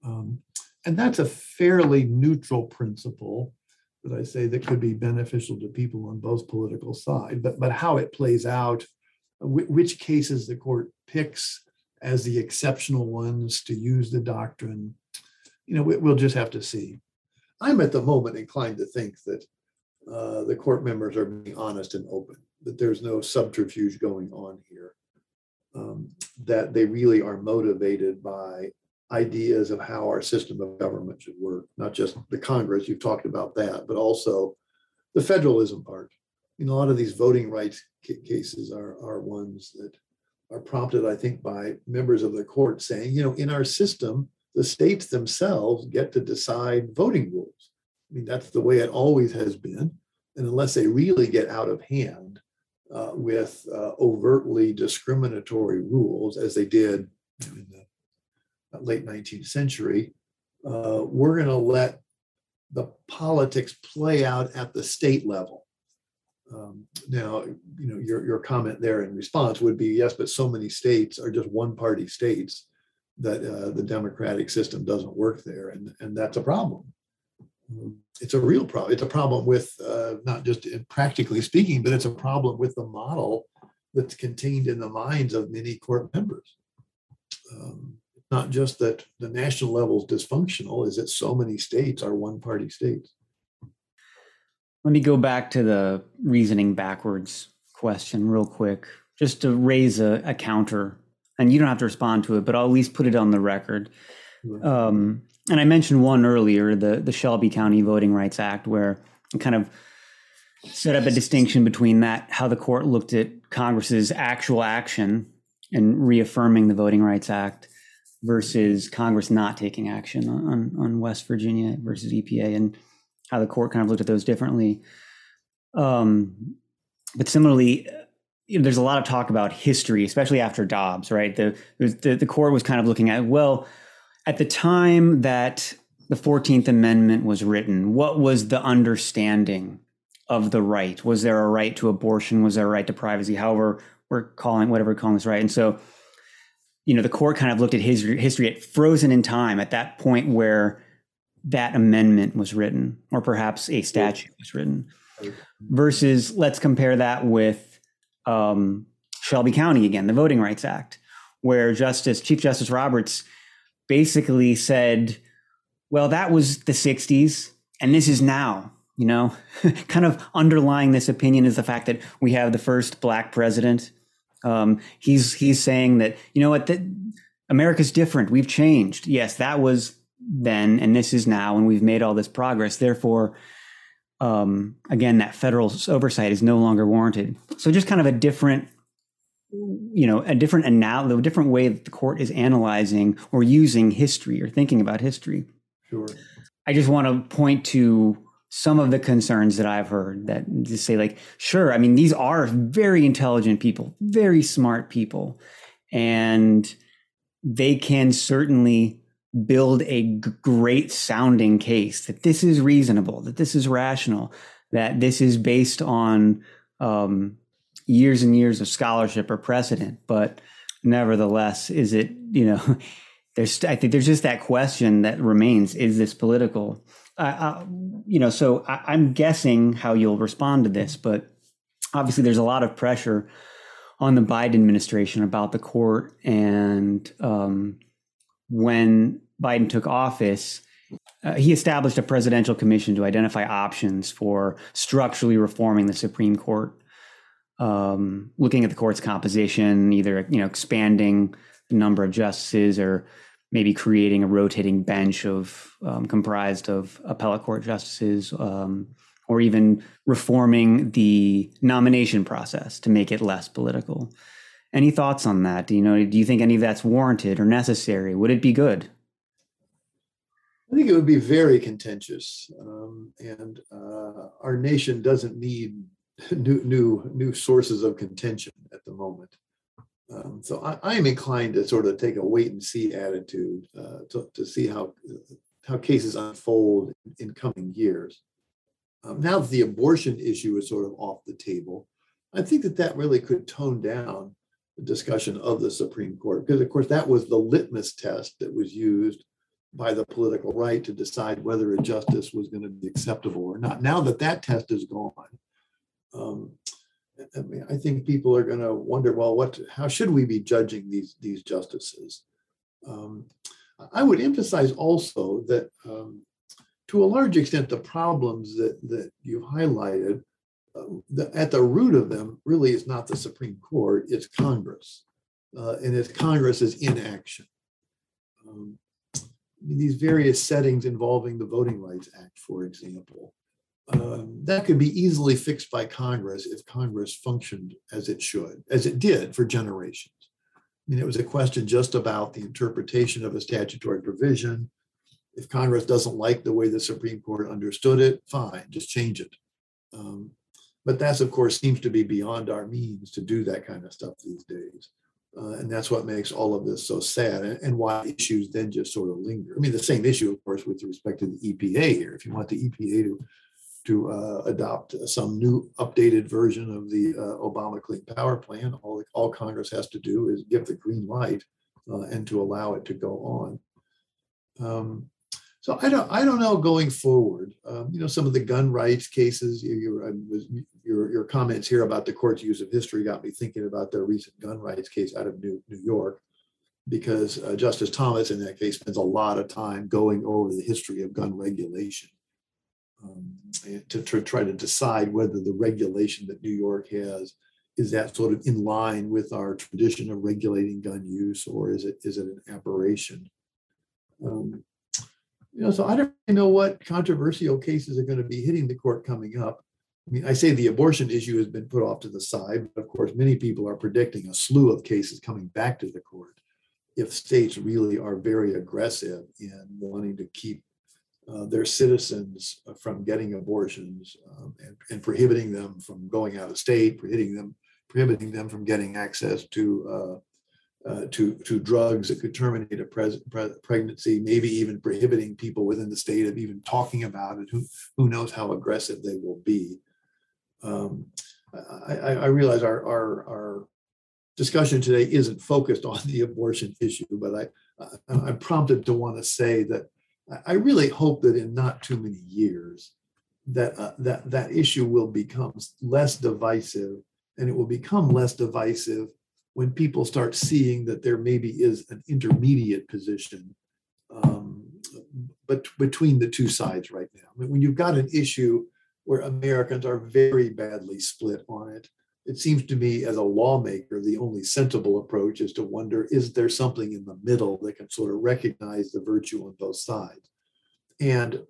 Um, and that's a fairly neutral principle that I say that could be beneficial to people on both political sides. But, but how it plays out, which cases the court picks as the exceptional ones to use the doctrine, you know, we'll just have to see. I'm at the moment inclined to think that uh, the court members are being honest and open that there's no subterfuge going on here, um, that they really are motivated by ideas of how our system of government should work, not just the Congress, you've talked about that, but also the federalism part. You know, a lot of these voting rights cases are, are ones that are prompted, I think, by members of the court saying, you know, in our system, the states themselves get to decide voting rules. I mean, that's the way it always has been. And unless they really get out of hand, uh, with uh, overtly discriminatory rules, as they did in the late 19th century, uh, we're going to let the politics play out at the state level. Um, now, you know, your, your comment there in response would be yes, but so many states are just one party states that uh, the democratic system doesn't work there, and, and that's a problem it's a real problem. It's a problem with uh, not just practically speaking, but it's a problem with the model that's contained in the minds of many court members. Um, not just that the national level is dysfunctional, is that so many states are one party states.
Let me go back to the reasoning backwards question real quick, just to raise a, a counter. And you don't have to respond to it, but I'll at least put it on the record. Um, and I mentioned one earlier, the the Shelby County Voting Rights Act, where it kind of set up a distinction between that how the court looked at Congress's actual action and reaffirming the Voting Rights Act versus Congress not taking action on, on West Virginia versus EPA and how the court kind of looked at those differently. Um, but similarly, you know, there's a lot of talk about history, especially after Dobbs, right? The, the the court was kind of looking at well at the time that the 14th Amendment was written, what was the understanding of the right? Was there a right to abortion? Was there a right to privacy? However, we're calling whatever we're calling this right. And so, you know, the court kind of looked at history, history at frozen in time at that point where that amendment was written, or perhaps a statute was written, versus let's compare that with um, Shelby County again, the Voting Rights Act, where Justice Chief Justice Roberts basically said, well, that was the 60s and this is now. You know, [laughs] kind of underlying this opinion is the fact that we have the first black president. Um, he's he's saying that you know what that America's different. We've changed. Yes, that was then, and this is now, and we've made all this progress. Therefore, um, again, that federal oversight is no longer warranted. So just kind of a different, you know, a different anal- a different way that the court is analyzing or using history or thinking about history.
Sure.
I just want to point to some of the concerns that I've heard that just say like, sure, I mean, these are very intelligent people, very smart people, and they can certainly build a g- great sounding case that this is reasonable, that this is rational, that this is based on um, years and years of scholarship or precedent. But nevertheless, is it, you know, [laughs] there's, I think there's just that question that remains is this political? Uh, uh, you know, so I, I'm guessing how you'll respond to this, but obviously there's a lot of pressure on the Biden administration about the court. And um, when Biden took office, uh, he established a presidential commission to identify options for structurally reforming the Supreme Court, um, looking at the court's composition, either you know expanding the number of justices or maybe creating a rotating bench of um, comprised of appellate court justices, um, or even reforming the nomination process to make it less political. Any thoughts on that? Do you know? Do you think any of that's warranted or necessary? Would it be good?
I think it would be very contentious, um, and uh, our nation doesn't need [laughs] new new new sources of contention at the moment. Um, so I, am inclined to sort of take a wait and see attitude uh, to, to see how how cases unfold in coming years. Um, now that the abortion issue is sort of off the table, I think that that really could tone down the discussion of the Supreme Court because, of course, that was the litmus test that was used by the political right to decide whether a justice was going to be acceptable or not. Now that that test is gone, um, I mean, I think people are going to wonder, well, what? How should we be judging these these justices? Um, I would emphasize also that, um, to a large extent, the problems that that you highlighted, uh, the, at the root of them, really is not the Supreme Court; it's Congress, uh, and it's Congress's inaction. Um, these various settings involving the Voting Rights Act, for example. Um, that could be easily fixed by Congress if Congress functioned as it should, as it did for generations. I mean, it was a question just about the interpretation of a statutory provision. If Congress doesn't like the way the Supreme Court understood it, fine, just change it. Um, but that's, of course, seems to be beyond our means to do that kind of stuff these days. Uh, and that's what makes all of this so sad and, and, why issues then just sort of linger. I mean, the same issue, of course, with respect to the EPA here. If you want the EPA to, to uh, adopt some new updated version of the uh, Obama Clean Power Plan, all, all Congress has to do is give the green light uh, and to allow it to go on. Um, so I don't I don't know going forward. Um, you know, some of the gun rights cases, your, your your comments here about the court's use of history got me thinking about the recent gun rights case out of New New York, because uh, Justice Thomas in that case spends a lot of time going over the history of gun regulation um, to, to try to decide whether the regulation that New York has is that sort of in line with our tradition of regulating gun use, or is it is it an aberration? Um, you know, so I don't know what controversial cases are going to be hitting the court coming up. I mean, I say the abortion issue has been put off to the side, but of course, many people are predicting a slew of cases coming back to the court if states really are very aggressive in wanting to keep uh, their citizens from getting abortions um, and, and, prohibiting them from going out of state, prohibiting them, prohibiting them from getting access to uh, uh, to to drugs that could terminate a pres- pre- pregnancy, maybe even prohibiting people within the state of even talking about it. Who who knows how aggressive they will be? Um, I, I, realize our, our our discussion today isn't focused [laughs] on the abortion issue, but I I'm prompted to want to say that I really hope that in not too many years that uh, that that issue will become less divisive, and it will become less divisive when people start seeing that there maybe is an intermediate position um, but between the two sides right now. I mean, when you've got an issue where Americans are very badly split on it. It seems to me, as a lawmaker, the only sensible approach is to wonder is there something in the middle that can sort of recognize the virtue on both sides? And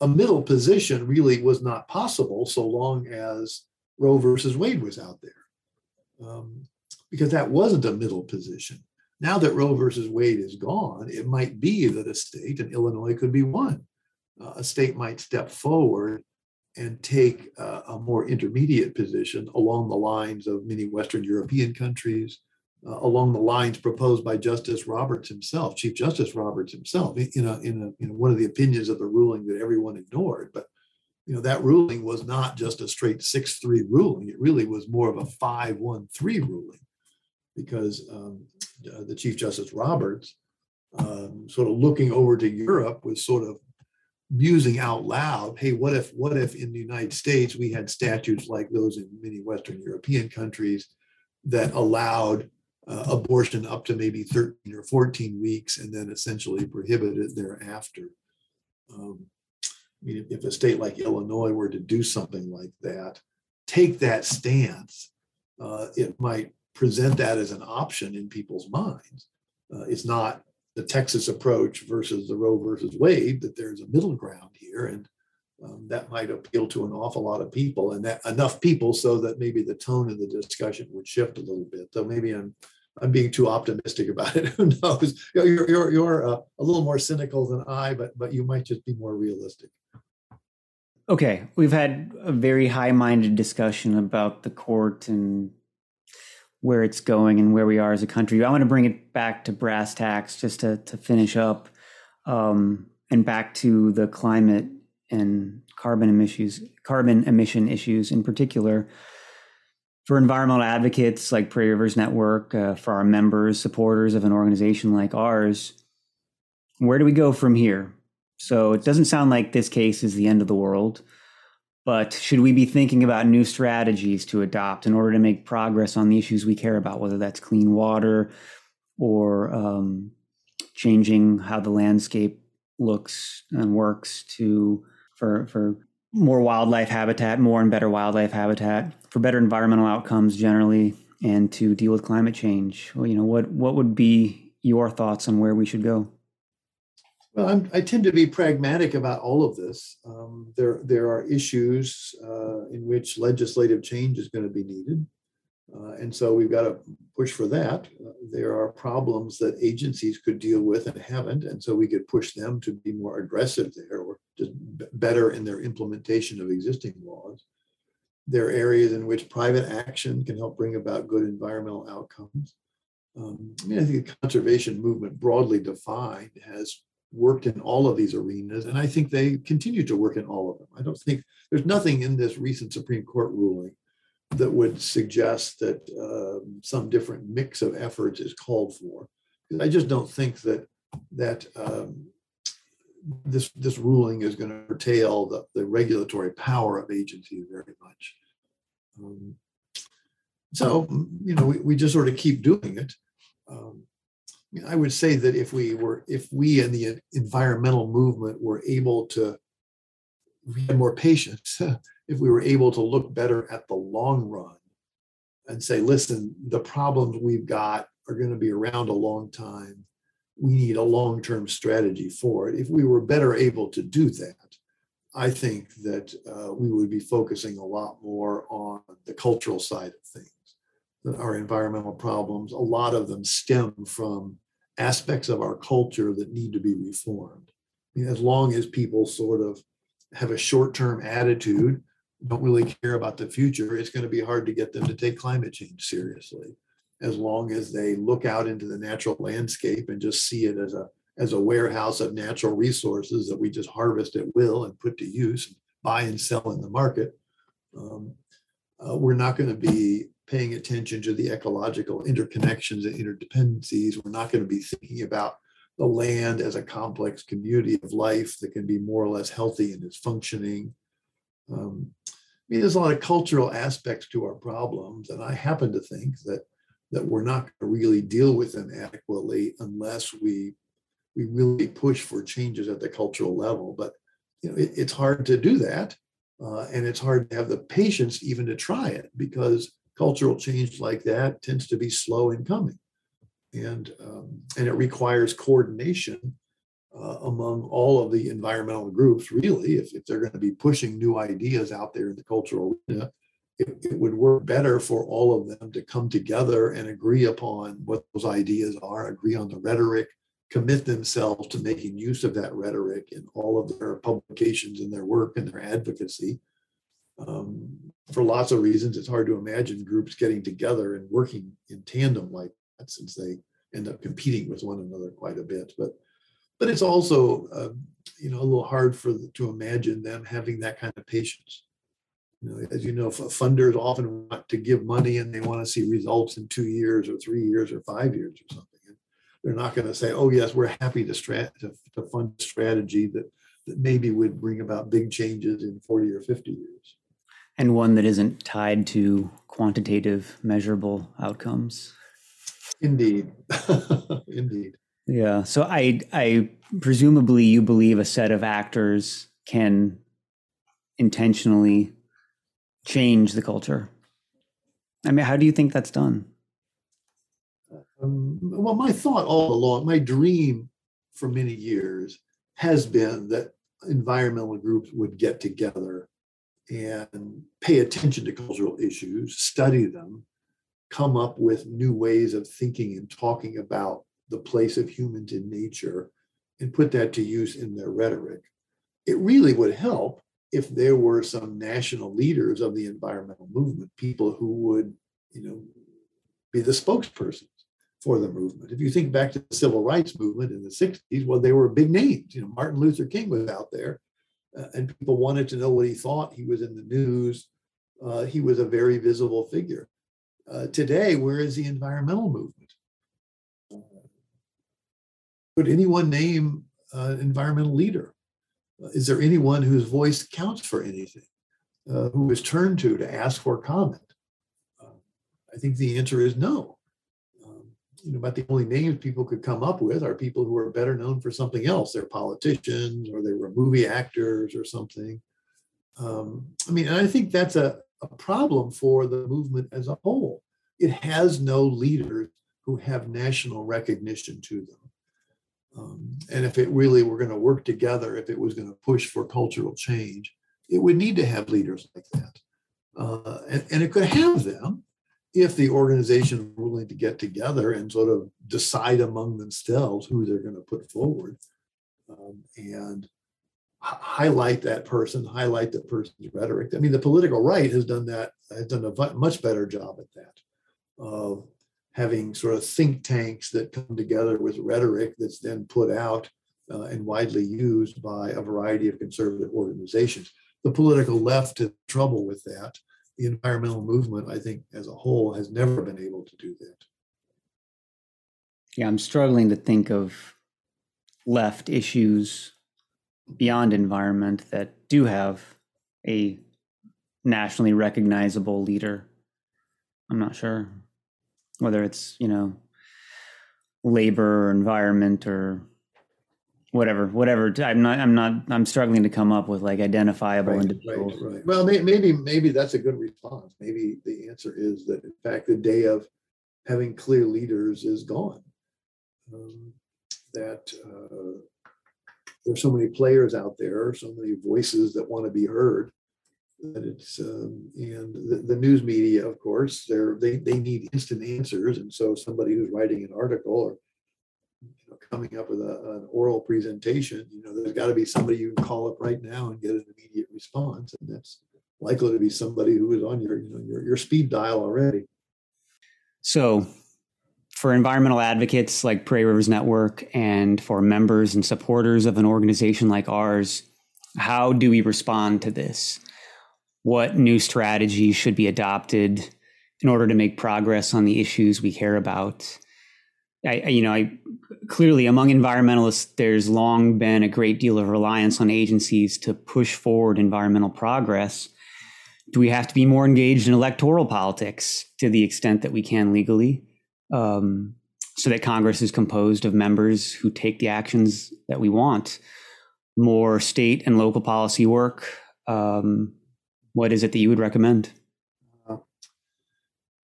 a middle position really was not possible so long as Roe versus Wade was out there, um, because that wasn't a middle position. Now that Roe versus Wade is gone, it might be that a state, and Illinois could be one, uh, a state might step forward and take uh, a more intermediate position along the lines of many Western European countries, uh, along the lines proposed by Justice Roberts himself, Chief Justice Roberts himself, in a, in a, in one of the opinions of the ruling that everyone ignored. But you know that ruling was not just a straight six-three ruling; it really was more of a five-one-three ruling, because um, the Chief Justice Roberts, um, sort of looking over to Europe, was sort of musing out loud, hey, what if what if in the United States we had statutes like those in many Western European countries that allowed uh, abortion up to maybe 13 or 14 weeks and then essentially prohibited thereafter. Um, I mean, if, if a state like Illinois were to do something like that, take that stance, uh, it might present that as an option in people's minds. Uh, it's not the Texas approach versus the Roe versus Wade, that there's a middle ground here. And um, that might appeal to an awful lot of people and that enough people so that maybe the tone of the discussion would shift a little bit. So maybe I'm I'm being too optimistic about it. [laughs] Who knows? You're you're you're uh, a little more cynical than I, but but you might just be more realistic.
Okay, we've had a very high-minded discussion about the court and where it's going and where we are as a country. I want to bring it back to brass tacks just to, to finish up um, and back to the climate and carbon emissions, carbon emission issues in particular. For environmental advocates like Prairie Rivers Network, uh, for our members, supporters of an organization like ours, where do we go from here? So it doesn't sound like this case is the end of the world. But should we be thinking about new strategies to adopt in order to make progress on the issues we care about, whether that's clean water or um, changing how the landscape looks and works to for for more wildlife habitat, more and better wildlife habitat, for better environmental outcomes generally, and to deal with climate change? Well, you know, what what would be your thoughts on where we should go?
Well, I'm, i tend to be pragmatic about all of this. Um, there, there are issues uh, in which legislative change is going to be needed. Uh, and so we've got to push for that. Uh, there are problems that agencies could deal with and haven't. And so we could push them to be more aggressive there or just b- better in their implementation of existing laws. There are areas in which private action can help bring about good environmental outcomes. Um, I mean, I think the conservation movement, broadly defined, has worked in all of these arenas, and I think they continue to work in all of them. I don't think there's nothing in this recent Supreme Court ruling that would suggest that um, some different mix of efforts is called for. I just don't think that that um, this this ruling is going to curtail the, the regulatory power of agencies very much. Um, so you know we, we just sort of keep doing it. Um, I would say that if we were, if we in the environmental movement were able to, had more patience, [laughs] if we were able to look better at the long run and say, listen, the problems we've got are going to be around a long time. We need a long term strategy for it. If we were better able to do that, I think that uh, we would be focusing a lot more on the cultural side of things. Our environmental problems, a lot of them stem from aspects of our culture that need to be reformed. I mean, as long as people sort of have a short term attitude, don't really care about the future, it's going to be hard to get them to take climate change seriously. As long as they look out into the natural landscape and just see it as a as a warehouse of natural resources that we just harvest at will and put to use, buy and sell in the market, um, uh, we're not going to be paying attention to the ecological interconnections and interdependencies. We're not going to be thinking about the land as a complex community of life that can be more or less healthy in its functioning. Um, I mean, there's a lot of cultural aspects to our problems, and I happen to think that that we're not going to really deal with them adequately unless we we really push for changes at the cultural level. But you know, it, it's hard to do that Uh, and it's hard to have the patience even to try it because cultural change like that tends to be slow in coming. And, um, and it requires coordination uh, among all of the environmental groups, really, if, if they're going to be pushing new ideas out there in the cultural arena, it, it, would work better for all of them to come together and agree upon what those ideas are, agree on the rhetoric, commit themselves to making use of that rhetoric in all of their publications and their work and their advocacy. Um, for lots of reasons, it's hard to imagine groups getting together and working in tandem like that since they end up competing with one another quite a bit. But but it's also uh, you know a little hard for to imagine them having that kind of patience. You know, as you know, funders often want to give money and they want to see results in two years or three years or five years or something. And they're not going to say, "Oh yes, we're happy to, strat- to, to fund strategy that that maybe would bring about big changes in 40 or 50 years."
And one that isn't tied to quantitative, measurable outcomes.
Indeed, [laughs] indeed.
Yeah. So I I presumably you believe a set of actors can intentionally change the culture. I mean, how do you think that's done?
Um, well, my thought all along, my dream for many years has been that environmental groups would get together and pay attention to cultural issues, study them, come up with new ways of thinking and talking about the place of humans in nature and put that to use in their rhetoric. It really would help if there were some national leaders of the environmental movement, people who would, you know, be the spokespersons for the movement. If you think back to the civil rights movement in the 60s, well, they were big names. You know, Martin Luther King was out there uh, and people wanted to know what he thought. He was in the news. Uh, he was a very visible figure. Uh, today, where is the environmental movement? could anyone name an environmental leader? Uh, is there anyone whose voice counts for anything, uh, who is turned to to ask for comment? Uh, I think the answer is no. You know, but the only names people could come up with are people who are better known for something else. They're politicians or they were movie actors or something. Um, I mean, and I think that's a, a problem for the movement as a whole. It has no leaders who have national recognition to them. Um, and if it really were going to work together, if it was going to push for cultural change, it would need to have leaders like that. Uh, and, and it could have them if the organization were willing to get together and sort of decide among themselves who they're going to put forward um, and h- highlight that person, highlight the person's rhetoric. I mean, the political right has done that, has done a much better job at that of having sort of think tanks that come together with rhetoric that's then put out uh, and widely used by a variety of conservative organizations. The political left has trouble with that. The environmental movement, I think, as a whole, has never been able to do that.
Yeah, I'm struggling to think of left issues beyond environment that do have a nationally recognizable leader. I'm not sure whether it's you know labor or environment or whatever whatever i'm not i'm not i'm struggling to come up with like identifiable
right,
individuals.
right, right. well maybe maybe that's a good response. Maybe the answer is that in fact the day of having clear leaders is gone. Um, that uh, there's so many players out there so many voices that want to be heard that it's um, and the, the, news media of course they're they, they need instant answers. And so somebody who's writing an article or coming up with a, an oral presentation you know there's got to be somebody you can call up right now and get an immediate response and that's likely to be somebody who is on your you know your, your speed dial already
so for environmental advocates like prairie rivers network and for members and supporters of an organization like ours how do we respond to this what new strategies should be adopted in order to make progress on the issues we care about. I, you know, I clearly among environmentalists, there's long been a great deal of reliance on agencies to push forward environmental progress. Do we have to be more engaged in electoral politics to the extent that we can legally, um, so that Congress is composed of members who take the actions that we want? More state and local policy work, um, What is it that you would recommend?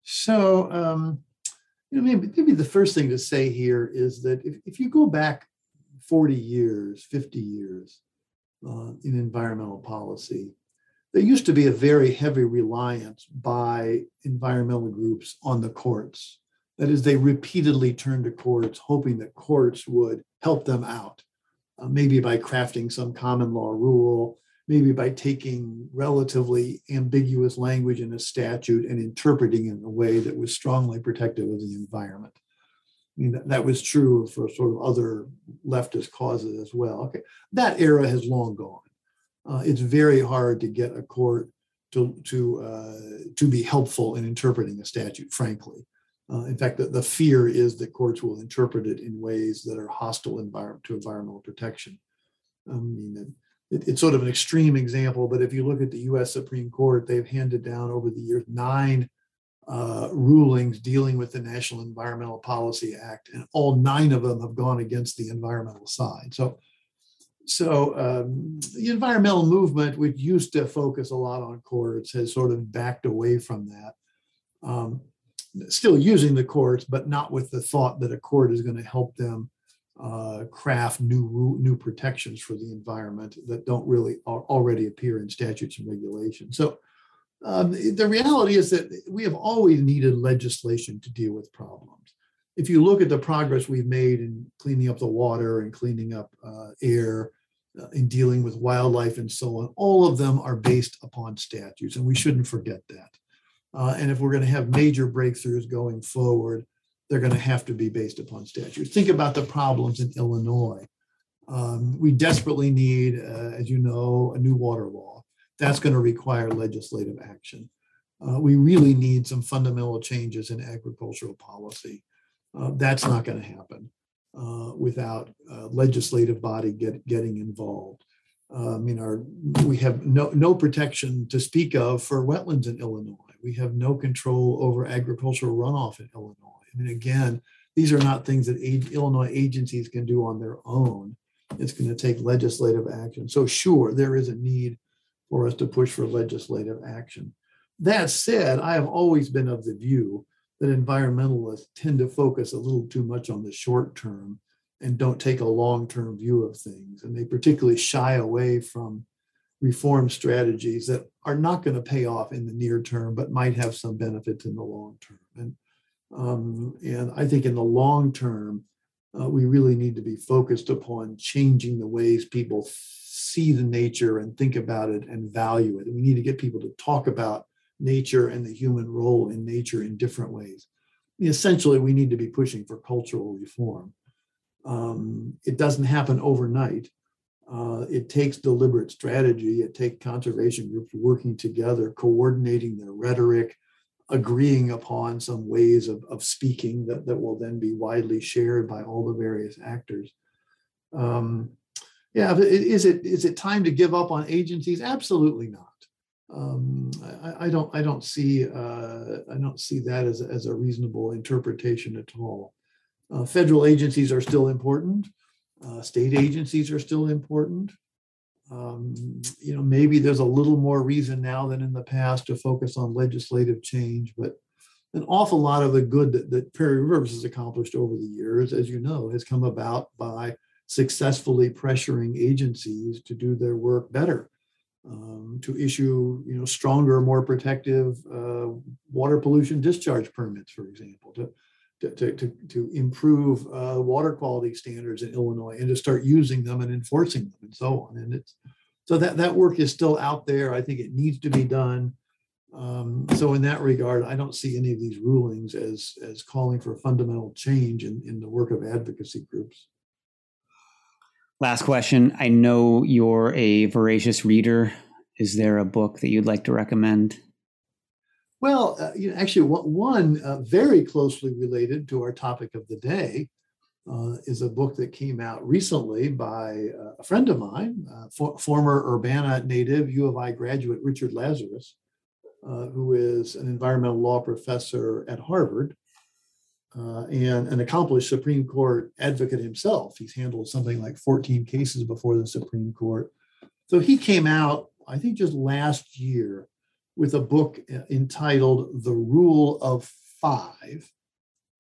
So, um, you know, maybe, maybe the first thing to say here is that if, if you go back 40 years, 50 years uh, in environmental policy, there used to be a very heavy reliance by environmental groups on the courts. That is, they repeatedly turned to courts, hoping that courts would help them out, uh, maybe by crafting some common law rule, maybe by taking relatively ambiguous language in a statute and interpreting it in a way that was strongly protective of the environment. I mean, that, was true for sort of other leftist causes as well. Okay, that era has long gone. Uh, it's very hard to get a court to to uh, to be helpful in interpreting a statute. Frankly, uh, in fact, the, the fear is that courts will interpret it in ways that are hostile to environmental protection. I mean, it, it's sort of an extreme example, but if you look at the U.S. Supreme Court, they've handed down over the years nine uh, rulings dealing with the National Environmental Policy Act, and all nine of them have gone against the environmental side. So, so um, the environmental movement, which used to focus a lot on courts, has sort of backed away from that. Um, still using the courts, but not with the thought that a court is going to help them uh, craft new new protections for the environment that don't really already appear in statutes and regulations. So um, the reality is that we have always needed legislation to deal with problems. If you look at the progress we've made in cleaning up the water and cleaning up uh, air, uh, in dealing with wildlife and so on, all of them are based upon statutes, and we shouldn't forget that. Uh, and if we're going to have major breakthroughs going forward, they're going to have to be based upon statutes. Think about the problems in Illinois. Um, we desperately need, uh, as you know, a new water law. That's going to require legislative action. Uh, we really need some fundamental changes in agricultural policy. Uh, that's not going to happen uh, without a legislative body get, getting involved. Uh, I mean, our, we have no, no protection to speak of for wetlands in Illinois. We have no control over agricultural runoff in Illinois. I mean, again, these are not things that Illinois agencies can do on their own. It's going to take legislative action. So, sure, there is a need for us to push for legislative action. That said, I have always been of the view that environmentalists tend to focus a little too much on the short term and don't take a long term view of things. And they particularly shy away from reform strategies that are not going to pay off in the near term, but might have some benefits in the long term. Um, and I think in the long term, uh, we really need to be focused upon changing the ways people see the nature and think about it and value it. And we need to get people to talk about nature and the human role in nature in different ways. Essentially, we need to be pushing for cultural reform. Um, it doesn't happen overnight. Uh, it takes deliberate strategy. It takes conservation groups working together, coordinating their rhetoric, agreeing upon some ways of, of speaking that, that will then be widely shared by all the various actors. Um, yeah, is it is it time to give up on agencies? Absolutely not. Um, I, I, don't I don't see uh, I don't see that as, as a reasonable interpretation at all. Uh, federal agencies are still important. Uh, state agencies are still important. Um, you know, maybe there's a little more reason now than in the past to focus on legislative change, but an awful lot of the good that, that Rivers has accomplished over the years, as you know, has come about by successfully pressuring agencies to do their work better, um, to issue, you know, stronger, more protective uh, water pollution discharge permits, for example, to to, to, to improve uh, water quality standards in Illinois and to start using them and enforcing them and so on. And it's so that that work is still out there. I think it needs to be done. Um, so in that regard, I don't see any of these rulings as as calling for fundamental change in, in the work of advocacy groups.
Last question. I know you're a voracious reader. Is there a book that you'd like to recommend?
Well, uh, you know, actually, one uh, very closely related to our topic of the day uh, is a book that came out recently by uh, a friend of mine, uh, for, former Urbana native U of I graduate Richard Lazarus, uh, who is an environmental law professor at Harvard and an accomplished Supreme Court advocate himself. He's handled something like 14 cases before the Supreme Court. So he came out, I think, just last year with a book uh, entitled The Rule of Five.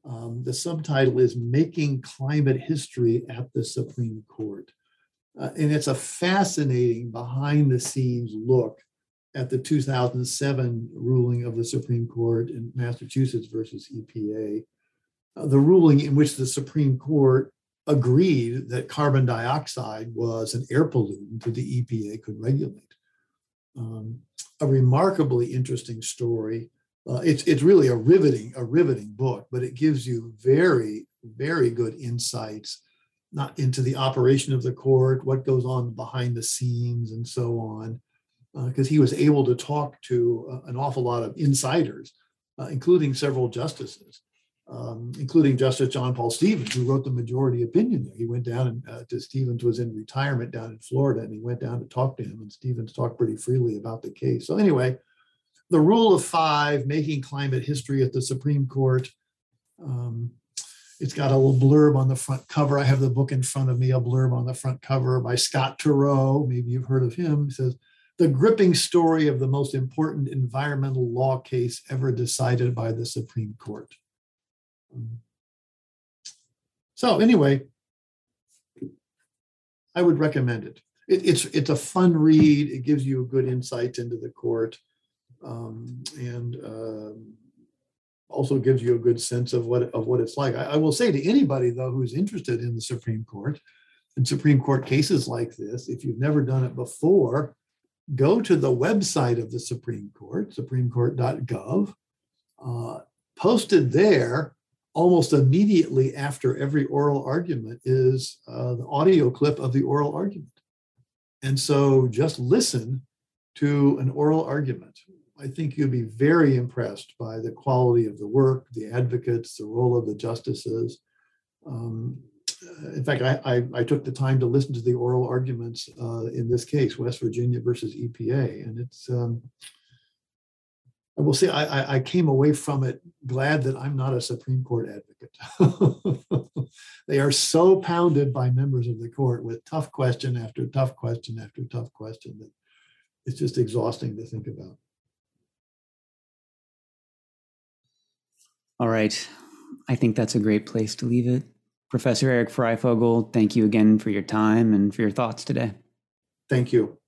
Um, the subtitle is Making Climate History at the Supreme Court. Uh, and it's a fascinating behind the scenes look at the 2007 ruling of the Supreme Court in Massachusetts versus EPA, uh, the ruling in which the Supreme Court agreed that carbon dioxide was an air pollutant that the EPA could regulate. Um, a remarkably interesting story. Uh, it's it's really a riveting a riveting book, but it gives you very very good insights, not into the operation of the court, what goes on behind the scenes, and so on, because uh, he was able to talk to uh, an awful lot of insiders, uh, including several justices um, including Justice John Paul Stevens, who wrote the majority opinion there. He went down and uh, to Stevens was in retirement down in Florida, and he went down to talk to him, and Stevens talked pretty freely about the case. So anyway, the rule of five, making climate history at the Supreme Court. Um, it's got a little blurb on the front cover. I have the book in front of me, a blurb on the front cover by Scott Turow. Maybe you've heard of him. He says, the gripping story of the most important environmental law case ever decided by the Supreme Court. So anyway, I would recommend it. it. It's it's a fun read. It gives you a good insight into the court, um, and um, also gives you a good sense of what of what it's like. I, I will say to anybody though who's interested in the Supreme Court and Supreme Court cases like this, if you've never done it before, go to the website of the Supreme Court, supremecourt.gov. Uh, posted there almost immediately after every oral argument is uh, the audio clip of the oral argument. And so just listen to an oral argument. I think you'll be very impressed by the quality of the work, the advocates, the role of the justices. Um, in fact, I, I, I, took the time to listen to the oral arguments uh, in this case, West Virginia versus EPA, and it's um, I will say I, I came away from it glad that I'm not a Supreme Court advocate. [laughs] they are so pounded by members of the court with tough question after tough question after tough question that it's just exhausting to think about.
All right. I think that's a great place to leave it. Professor Eric Freyfogle, thank you again for your time and for your thoughts today.
Thank you.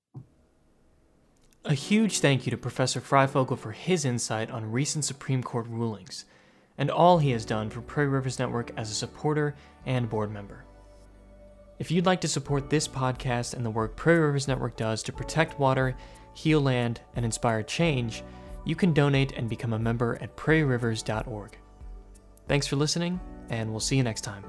A huge thank you to Professor Freyfogle for his insight on recent Supreme Court rulings, and all he has done for Prairie Rivers Network as a supporter and board member. If you'd like to support this podcast and the work Prairie Rivers Network does to protect water, heal land, and inspire change, you can donate and become a member at prairierivers.org. Thanks for listening, and we'll see you next time.